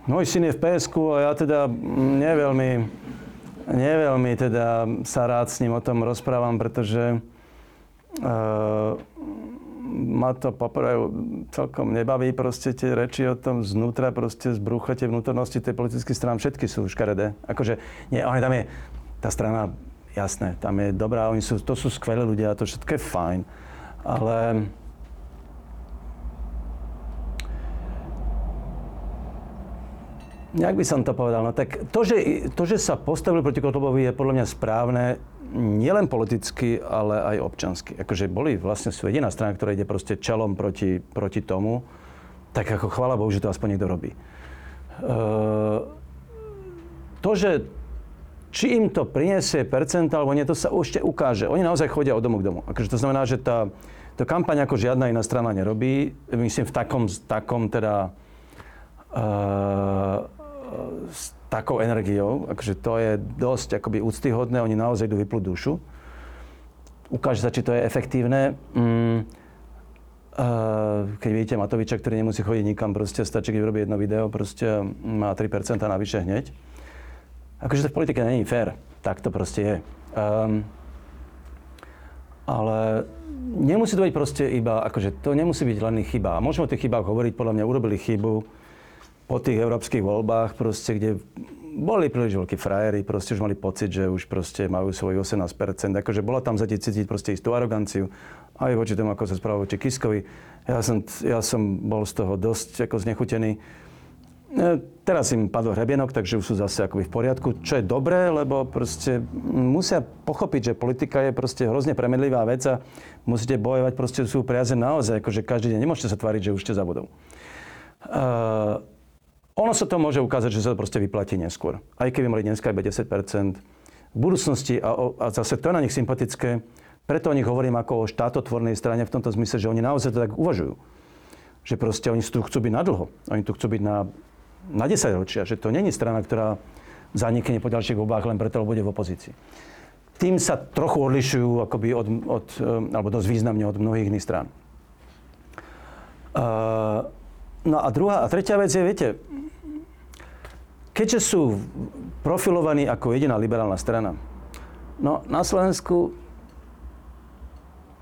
Môj syn je v PSK a ja teda neveľmi neveľmi teda sa rád s ním o tom rozprávam, pretože ma to poprvé celkom nebaví proste tie reči o tom znútra, proste z brucha tie vnútornosti tej politickej strany, všetky sú škaredé. Akože, nie, ale tam je, tá strana, jasné, tam je dobrá, oni sú, to sú skvelí ľudia, to všetko je fajn, ale Jak by som to povedal? No tak to, že, to, že sa postavili proti Kotlobovi je podľa mňa správne nielen politicky, ale aj občansky. Akože boli vlastne sú jediná strana, ktorá ide proste čelom proti, proti tomu, tak ako chvála Bohu, že to aspoň niekto robí. Uh, to, že či im to priniesie percent alebo nie, to sa ešte ukáže. Oni naozaj chodia od domu k domu. Akože to znamená, že tá, to kampaň ako žiadna iná strana nerobí. Myslím v takom, takom teda uh, takou energiou, akože to je dosť akoby úctyhodné, oni naozaj idú vyplúť dušu. Ukáže sa, či to je efektívne. Mm, uh, keď vidíte Matoviča, ktorý nemusí chodiť nikam, proste stačí, keď urobí jedno video, proste má 3% navyše hneď. Akože to v politike není fér. Tak to proste je. Um, ale nemusí to byť proste iba, akože to nemusí byť len chyba. Môžeme o tých chybách hovoriť, podľa mňa urobili chybu, po tých európskych voľbách, proste, kde boli príliš veľkí frajeri, proste už mali pocit, že už proste majú svoj 18%. Akože bola tam zatiaľ cítiť proste istú aroganciu, aj voči tomu, ako sa správa voči Kiskovi. Ja som, ja som bol z toho dosť ako znechutený. E, teraz im padol hrebienok, takže už sú zase akoby v poriadku, čo je dobré, lebo proste musia pochopiť, že politika je proste hrozne premedlivá vec a musíte bojovať proste sú priaze naozaj, akože každý deň nemôžete sa tváriť, že už ste za vodou. Ono sa to môže ukázať, že sa to proste vyplatí neskôr. Aj keby mali dneska iba 10 v budúcnosti, a, a zase to je na nich sympatické, preto o nich hovorím ako o štátotvornej strane v tomto zmysle, že oni naozaj to tak uvažujú. Že proste oni tu chcú byť na dlho. Oni tu chcú byť na, na 10 ročia. Že to není strana, ktorá zanikne po ďalších voľbách len preto, lebo bude v opozícii. Tým sa trochu odlišujú akoby od, od, eh, alebo dosť významne od mnohých iných strán. Uh, no a druhá a tretia vec je, viete, keďže sú profilovaní ako jediná liberálna strana, no na Slovensku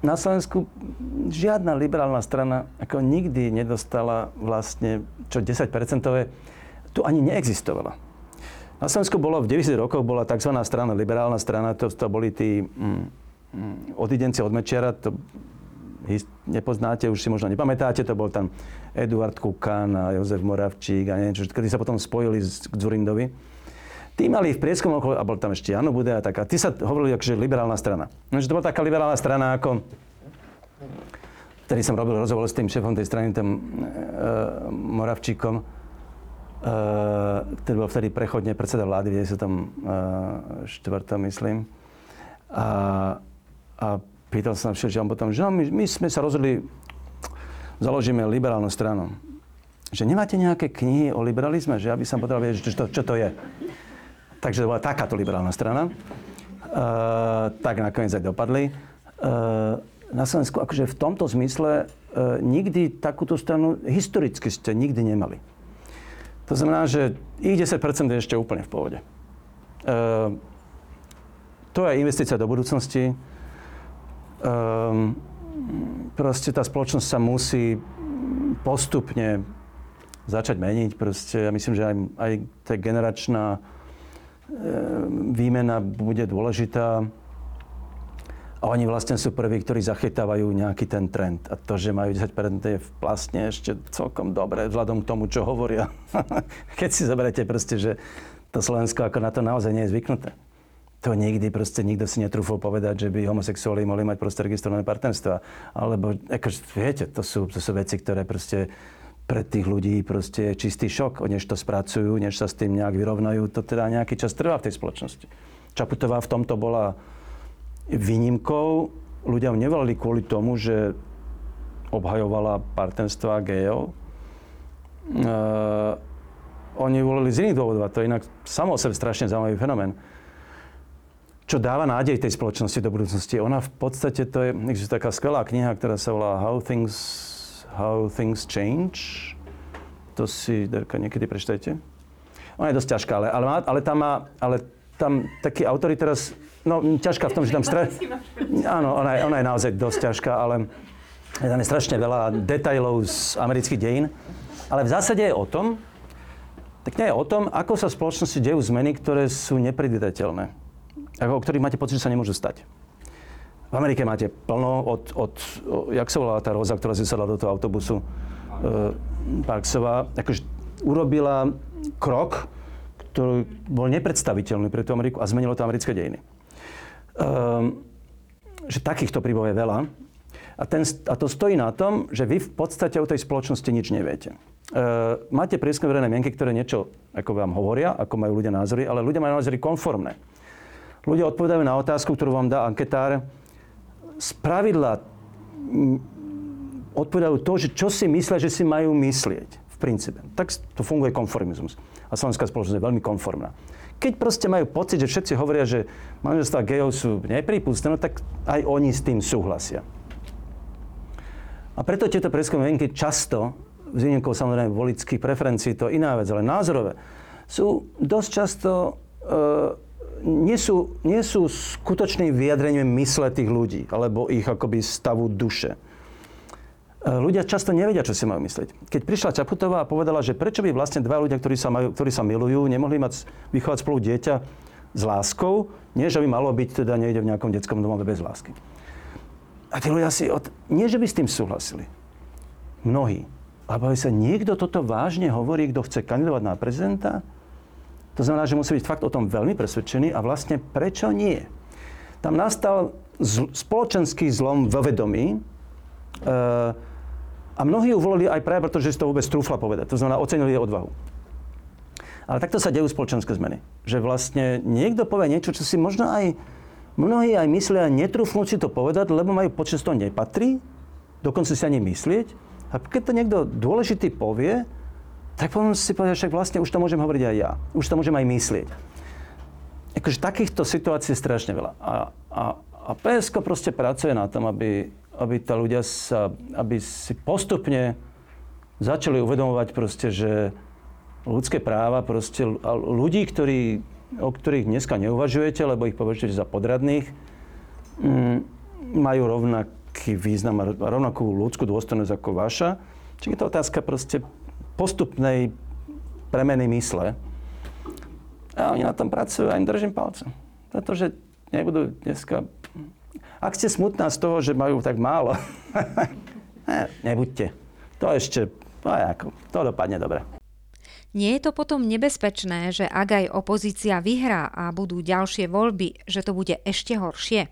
na Slovensku žiadna liberálna strana ako nikdy nedostala vlastne, čo 10-percentové, tu ani neexistovala. Na Slovensku bolo v 90 rokoch bola tzv. strana, liberálna strana, to, to boli tí mm, mm, odidenci od Mečiara, to nepoznáte, už si možno nepamätáte, to bol tam Eduard Kukan a Jozef Moravčík a neviem čo, sa potom spojili k Zurindovi. Tí mali v prieskom okolo, a bol tam ešte Jano Bude a tak, a tí sa hovorili, že liberálna strana. No, že to bola taká liberálna strana, ako Vtedy som robil rozhovor s tým šéfom tej strany, tým e, Moravčíkom, e, ktorý bol vtedy prechodne predseda vlády v 94. E, myslím. A, a pýtal sa všetci, on potom, že no, my, my sme sa rozhodli, založíme liberálnu stranu. Že nemáte nejaké knihy o liberalizme? Že ja by som potreboval vedieť, čo, čo to je. Takže to bola takáto liberálna strana. Uh, tak nakoniec aj dopadli. Uh, na Slovensku, akože v tomto zmysle, uh, nikdy takúto stranu historicky ste nikdy nemali. To znamená, že ich 10% je ešte úplne v pohode. Uh, to je investícia do budúcnosti um, proste tá spoločnosť sa musí postupne začať meniť. Proste ja myslím, že aj, aj tá generačná e, výmena bude dôležitá. A oni vlastne sú prví, ktorí zachytávajú nejaký ten trend. A to, že majú 10% je vlastne ešte celkom dobré vzhľadom k tomu, čo hovoria. Keď si zoberete proste, že to Slovensko ako na to naozaj nie je zvyknuté to nikdy proste nikto si netrúfol povedať, že by homosexuáli mohli mať proste registrované partnerstva. Alebo, akože, viete, to sú, to sú veci, ktoré proste pre tých ľudí proste je čistý šok, než to spracujú, než sa s tým nejak vyrovnajú. To teda nejaký čas trvá v tej spoločnosti. Čaputová v tomto bola výnimkou. Ľudia nevolali kvôli tomu, že obhajovala partnerstva gejov. Uh, oni volili z iných dôvodov a to je inak samo o sebe strašne zaujímavý fenomén čo dáva nádej tej spoločnosti do budúcnosti. Ona v podstate, to je, existuje taká skvelá kniha, ktorá sa volá How Things, How Things Change. To si, Derka, niekedy prečtajte. Ona je dosť ťažká, ale, ale, ale, tam má, ale tam taký autory teraz, no ťažká v tom, že tam stra... Áno, ona je, ona je naozaj dosť ťažká, ale tam je strašne veľa detajlov z amerických dejín. Ale v zásade je o tom, tak nie je o tom, ako sa v spoločnosti dejú zmeny, ktoré sú nepredvídateľné. O ktorých máte pocit, že sa nemôžu stať. V Amerike máte plno od, od, od jak sa volala tá Roza, ktorá si do toho autobusu, uh, Parksová, akože urobila krok, ktorý bol nepredstaviteľný pre tú Ameriku a zmenilo to americké dejiny. Um, že takýchto príbehov je veľa. A, ten, a to stojí na tom, že vy v podstate o tej spoločnosti nič neviete. Uh, máte prieskum verejné mienky, ktoré niečo ako vám hovoria, ako majú ľudia názory, ale ľudia majú názory konformné. Ľudia odpovedajú na otázku, ktorú vám dá anketár, z pravidla odpovedajú to, že čo si myslia, že si majú myslieť v princípe. Tak to funguje konformizmus. A slovenská spoločnosť je veľmi konformná. Keď proste majú pocit, že všetci hovoria, že manželstvá gejov sú nepripustné, no tak aj oni s tým súhlasia. A preto tieto prieskumy často, s výnimkou samozrejme volických preferencií, to iná vec, ale názorové, sú dosť často e, nie sú, nie sú skutočným vyjadrením mysle tých ľudí, alebo ich akoby stavu duše. E, ľudia často nevedia, čo si majú myslieť. Keď prišla Čaputová a povedala, že prečo by vlastne dva ľudia, ktorí sa, majú, ktorí sa milujú, nemohli mať, vychovať spolu dieťa s láskou, nie, že by malo byť teda niekde v nejakom detskom domove bez lásky. A tí ľudia si, od... nie že by s tým súhlasili. Mnohí. Ale sa niekto toto vážne hovorí, kto chce kandidovať na prezidenta, to znamená, že musí byť fakt o tom veľmi presvedčený a vlastne prečo nie? Tam nastal zl- spoločenský zlom vo vedomí e, a mnohí ju volili aj práve preto, že si to vôbec trúfla povedať. To znamená, ocenili jej odvahu. Ale takto sa dejú spoločenské zmeny. Že vlastne niekto povie niečo, čo si možno aj mnohí aj myslia, netrúfnú si to povedať, lebo majú pocit, že nepatrí, dokonca si ani myslieť. A keď to niekto dôležitý povie, tak potom si povedal, však vlastne už to môžem hovoriť aj ja. Už to môžem aj myslieť. Akože takýchto situácií je strašne veľa. A, a, a PSK proste pracuje na tom, aby, aby tá ľudia sa, aby si postupne začali uvedomovať proste, že ľudské práva, proste ľudí, ktorí, o ktorých dneska neuvažujete, lebo ich považujete za podradných, mm, majú rovnaký význam a rovnakú ľudskú dôstojnosť ako vaša. Čiže je to otázka proste postupnej premeny mysle. A oni na tom pracujú a im držím palce. Pretože nebudú dneska... Ak ste smutná z toho, že majú tak málo, ne, nebuďte. To ešte, no ako, to dopadne dobre. Nie je to potom nebezpečné, že ak aj opozícia vyhrá a budú ďalšie voľby, že to bude ešte horšie?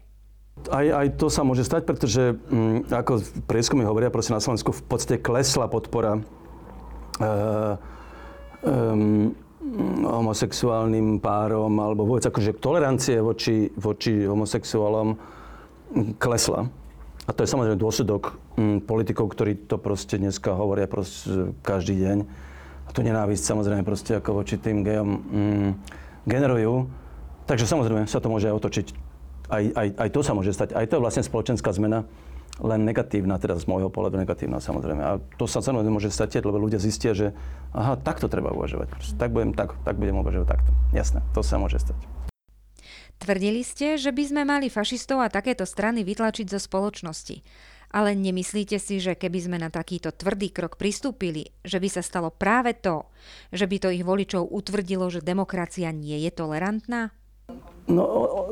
Aj, aj to sa môže stať, pretože m, mm, ako prieskumy hovoria, prosím, na Slovensku v podstate klesla podpora homosexuálnym párom alebo vôbec akože tolerancie voči, voči homosexuálom klesla. A to je samozrejme dôsledok um, politikov, ktorí to proste dneska hovoria proste každý deň. A tu nenávisť samozrejme proste ako voči tým gejom um, generujú. Takže samozrejme sa to môže aj otočiť. Aj, aj, aj to sa môže stať. Aj to je vlastne spoločenská zmena len negatívna, teda z môjho pohľadu negatívna samozrejme. A to sa celé nemôže stať, lebo ľudia zistia, že aha, takto treba uvažovať. Tak budem, tak, tak budem uvažovať takto. Jasné, to sa môže stať. Tvrdili ste, že by sme mali fašistov a takéto strany vytlačiť zo spoločnosti. Ale nemyslíte si, že keby sme na takýto tvrdý krok pristúpili, že by sa stalo práve to, že by to ich voličov utvrdilo, že demokracia nie je tolerantná? No,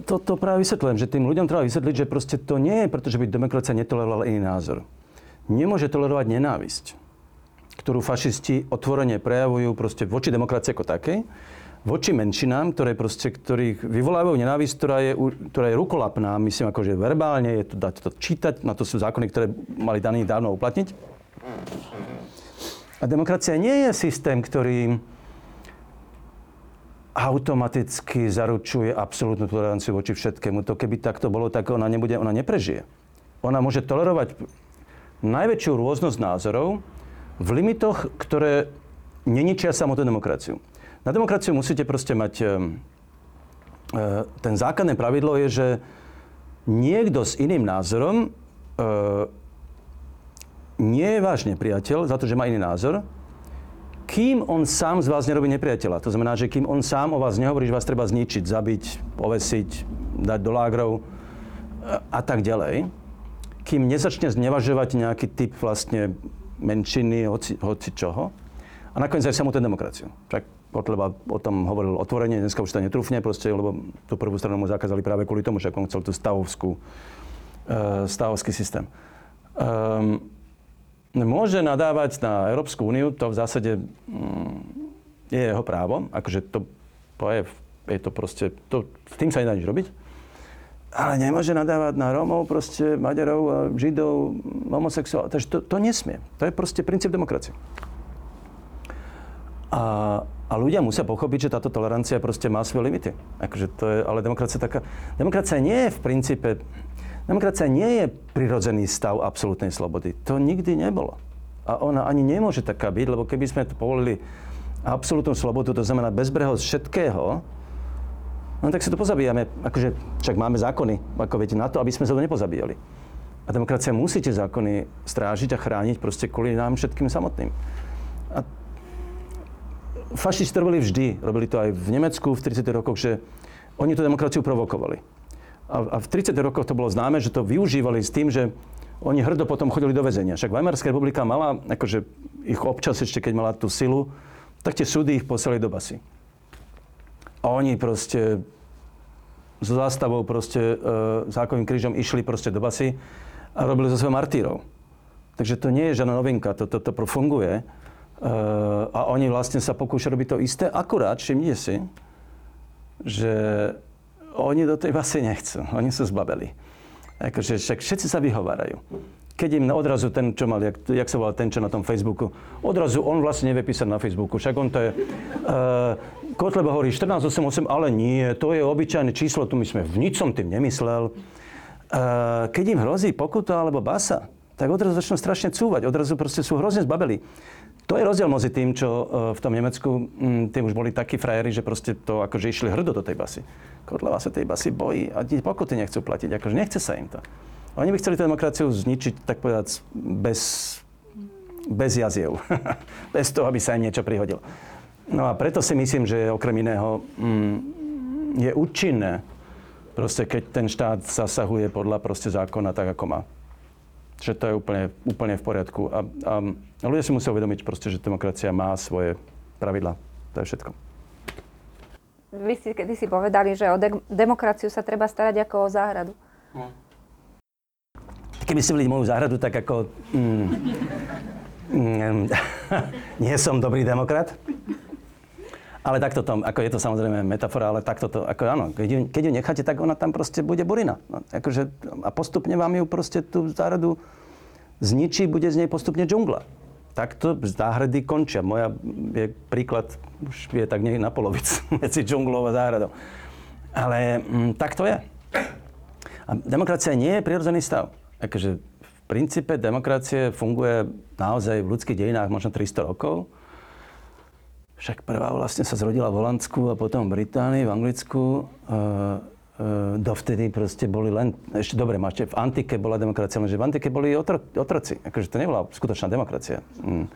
to, to práve vysvetľujem, že tým ľuďom treba vysvetliť, že proste to nie je, pretože by demokracia netolerovala iný názor. Nemôže tolerovať nenávisť, ktorú fašisti otvorene prejavujú proste voči demokracii ako takej, voči menšinám, ktoré proste, ktorých vyvolávajú nenávisť, ktorá je, ktorá je rukolapná, myslím, akože verbálne, je to dať to čítať, na to sú zákony, ktoré mali daný dávno uplatniť. A demokracia nie je systém, ktorý automaticky zaručuje absolútnu toleranciu voči všetkému. To keby takto bolo, tak ona, nebude, ona neprežije. Ona môže tolerovať najväčšiu rôznosť názorov v limitoch, ktoré neničia samotnú demokraciu. Na demokraciu musíte proste mať... E, ten základné pravidlo je, že niekto s iným názorom e, nie je váš nepriateľ za to, že má iný názor, kým on sám z vás nerobí nepriateľa. To znamená, že kým on sám o vás nehovorí, že vás treba zničiť, zabiť, povesiť, dať do lágrov a tak ďalej, kým nezačne znevažovať nejaký typ vlastne menšiny, hoci, hoci čoho, a nakoniec aj samotnú demokraciu. Však Kotleba o tom hovoril otvorene, dneska už to netrúfne proste, lebo tú prvú stranu mu zakázali práve kvôli tomu, že on chcel tú stavovskú, uh, stavovský systém. Um, môže nadávať na Európsku úniu, to v zásade um, je jeho právo, akože to, je, je to proste, to, s tým sa nedá nič robiť. Ale nemôže nadávať na Rómov, proste Maďarov, Židov, homosexuálov. Takže to, to nesmie. To je proste princíp demokracie. A, a ľudia musia pochopiť, že táto tolerancia proste má svoje limity. Akože to je, ale demokracia taká... Demokracia nie je v princípe... Demokracia nie je prirodzený stav absolútnej slobody. To nikdy nebolo. A ona ani nemôže taká byť, lebo keby sme to povolili absolútnu slobodu, to znamená bezbrehosť všetkého, no tak sa to pozabíjame. Akože, však máme zákony, ako viete, na to, aby sme sa to nepozabíjali. A demokracia musí tie zákony strážiť a chrániť proste kvôli nám všetkým samotným. A fašisti to robili vždy. Robili to aj v Nemecku v 30. rokoch, že oni tú demokraciu provokovali. A, v 30. rokoch to bolo známe, že to využívali s tým, že oni hrdo potom chodili do väzenia. Však Weimarská republika mala, akože ich občas ešte, keď mala tú silu, tak tie súdy ich poslali do basy. A oni proste so zástavou proste e, zákoným krížom išli proste do basy a robili zo svojho martírov. Takže to nie je žiadna novinka, to, to, to funguje. Uh, a oni vlastne sa pokúšajú robiť to isté, akurát, všimnite si, že oni do tej basy nechcú. Oni sú zbabeli. Akože však všetci sa vyhovárajú. Keď im odrazu ten, čo mal, jak, jak sa volá ten, čo na tom Facebooku, odrazu on vlastne nevie písať na Facebooku. Však on to je... Uh, Kotleba hovorí 1488, ale nie, to je obyčajné číslo, tu my sme v ničom tým nemyslel. Uh, keď im hrozí pokuta alebo basa, tak odrazu začnú strašne cúvať. Odrazu proste sú hrozne zbabeli. To je rozdiel medzi tým, čo e, v tom Nemecku, mm, tí už boli takí frajeri, že proste to akože išli hrdo do tej basy. Kotleva sa tej basy bojí a pokuty nechcú platiť, akože nechce sa im to. Oni by chceli tú demokraciu zničiť, tak povedať, bez, bez jaziev. bez toho, aby sa im niečo prihodilo. No a preto si myslím, že okrem iného mm, je účinné, proste keď ten štát zasahuje podľa proste zákona tak, ako má že to je úplne, úplne v poriadku. A, a ľudia si musia uvedomiť proste, že demokracia má svoje pravidla. To je všetko. Vy ste kedy si povedali, že o de- demokraciu sa treba starať ako o záhradu. No. Keby ste videli moju záhradu, tak ako... Mm, mm, nie som dobrý demokrat. Ale takto to, ako je to samozrejme metafora, ale takto to, ako áno, keď ju, keď ju necháte, tak ona tam proste bude burina. No, akože, a postupne vám ju proste tú záhradu zničí, bude z nej postupne džungla. Takto záhrady končia. Moja je príklad, už je tak niekde na polovic medzi džunglou a záhradou. Ale mm, tak to je. A demokracia nie je prirodzený stav. Akože v princípe demokracie funguje naozaj v ľudských dejinách možno 300 rokov však prvá vlastne sa zrodila v Holandsku a potom v Británii, v Anglicku. Uh, dovtedy proste boli len, ešte dobre, máte, v antike bola demokracia, lenže v antike boli otro, otroci. Akože to nebola skutočná demokracia. Mm.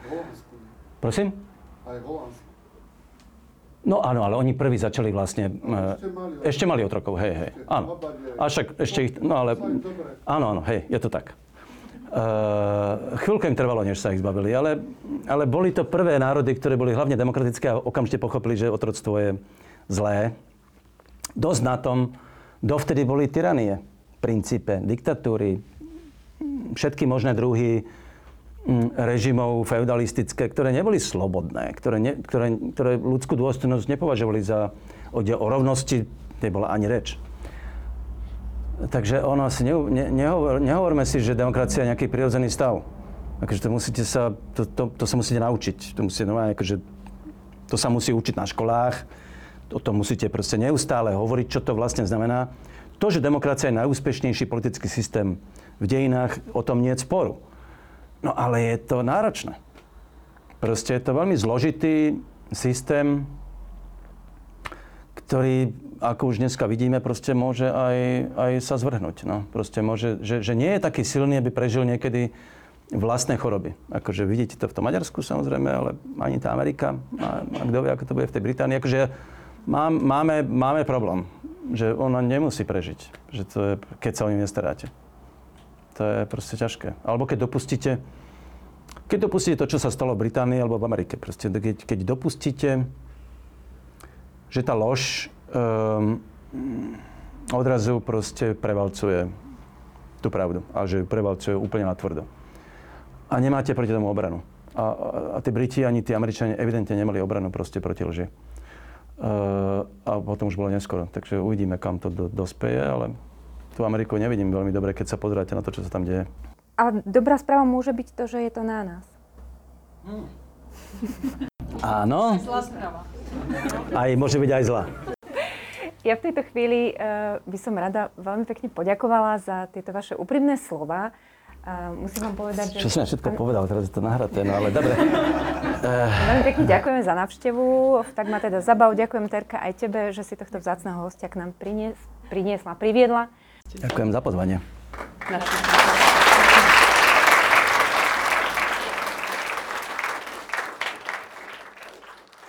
Prosím? Aj. No áno, ale oni prví začali vlastne... No, ešte, mali ešte mali otrokov, hej, hej. Áno. A však ešte ich... No ale... Áno, áno, hej, je to tak. Uh, chvíľku im trvalo, než sa ich zbavili, ale, ale boli to prvé národy, ktoré boli hlavne demokratické a okamžite pochopili, že otroctvo je zlé. Dosť na tom, dovtedy boli tyranie, princípe, diktatúry, všetky možné druhy mm, režimov feudalistické, ktoré neboli slobodné, ktoré, ne, ktoré, ktoré ľudskú dôstojnosť nepovažovali za o, rovnosti, nebola ani reč. Takže ono si ne, ne, nehovor, nehovorme si, že demokracia je nejaký prirodzený stav. Akože to musíte sa, to, to, to sa musíte naučiť. To, musíte, no, akože, to sa musí učiť na školách. O tom musíte proste neustále hovoriť, čo to vlastne znamená. To, že demokracia je najúspešnejší politický systém v dejinách, o tom nie je sporu. No ale je to náročné. Proste je to veľmi zložitý systém, ktorý ako už dneska vidíme, proste môže aj, aj sa zvrhnúť. No. Proste môže, že, že nie je taký silný, aby prežil niekedy vlastné choroby. Akože vidíte to v tom Maďarsku samozrejme, ale ani tá Amerika. A, a kto vie, ako to bude v tej Británii. Akože mám, máme, máme problém, že ona nemusí prežiť. Že to je, keď sa o ňu nestaráte. To je proste ťažké. Alebo keď dopustíte, keď dopustíte to, čo sa stalo v Británii alebo v Amerike. Proste, keď, keď dopustíte, že tá lož um, odrazu proste prevalcuje tú pravdu. A že prevalcuje úplne na tvrdo a nemáte proti tomu obranu. A, a, a tí Briti ani tí Američania evidentne nemali obranu proste proti lži. Uh, a potom už bolo neskoro. Takže uvidíme, kam to do, dospeje, ale tú Ameriku nevidím veľmi dobre, keď sa pozráte na to, čo sa tam deje. Ale dobrá správa môže byť to, že je to na nás. Áno. Zlá správa. Aj môže byť aj zlá. Ja v tejto chvíli uh, by som rada veľmi pekne poďakovala za tieto vaše úprimné slova. A musím vám povedať, že... Čo som ja všetko povedal, teraz je to nahraté, no ale dobre. Veľmi pekne ďakujeme za návštevu. Tak ma teda zabav. Ďakujem Terka aj tebe, že si tohto vzácného hostia k nám prinies, priniesla, priviedla. Ďakujem za pozvanie. Našli.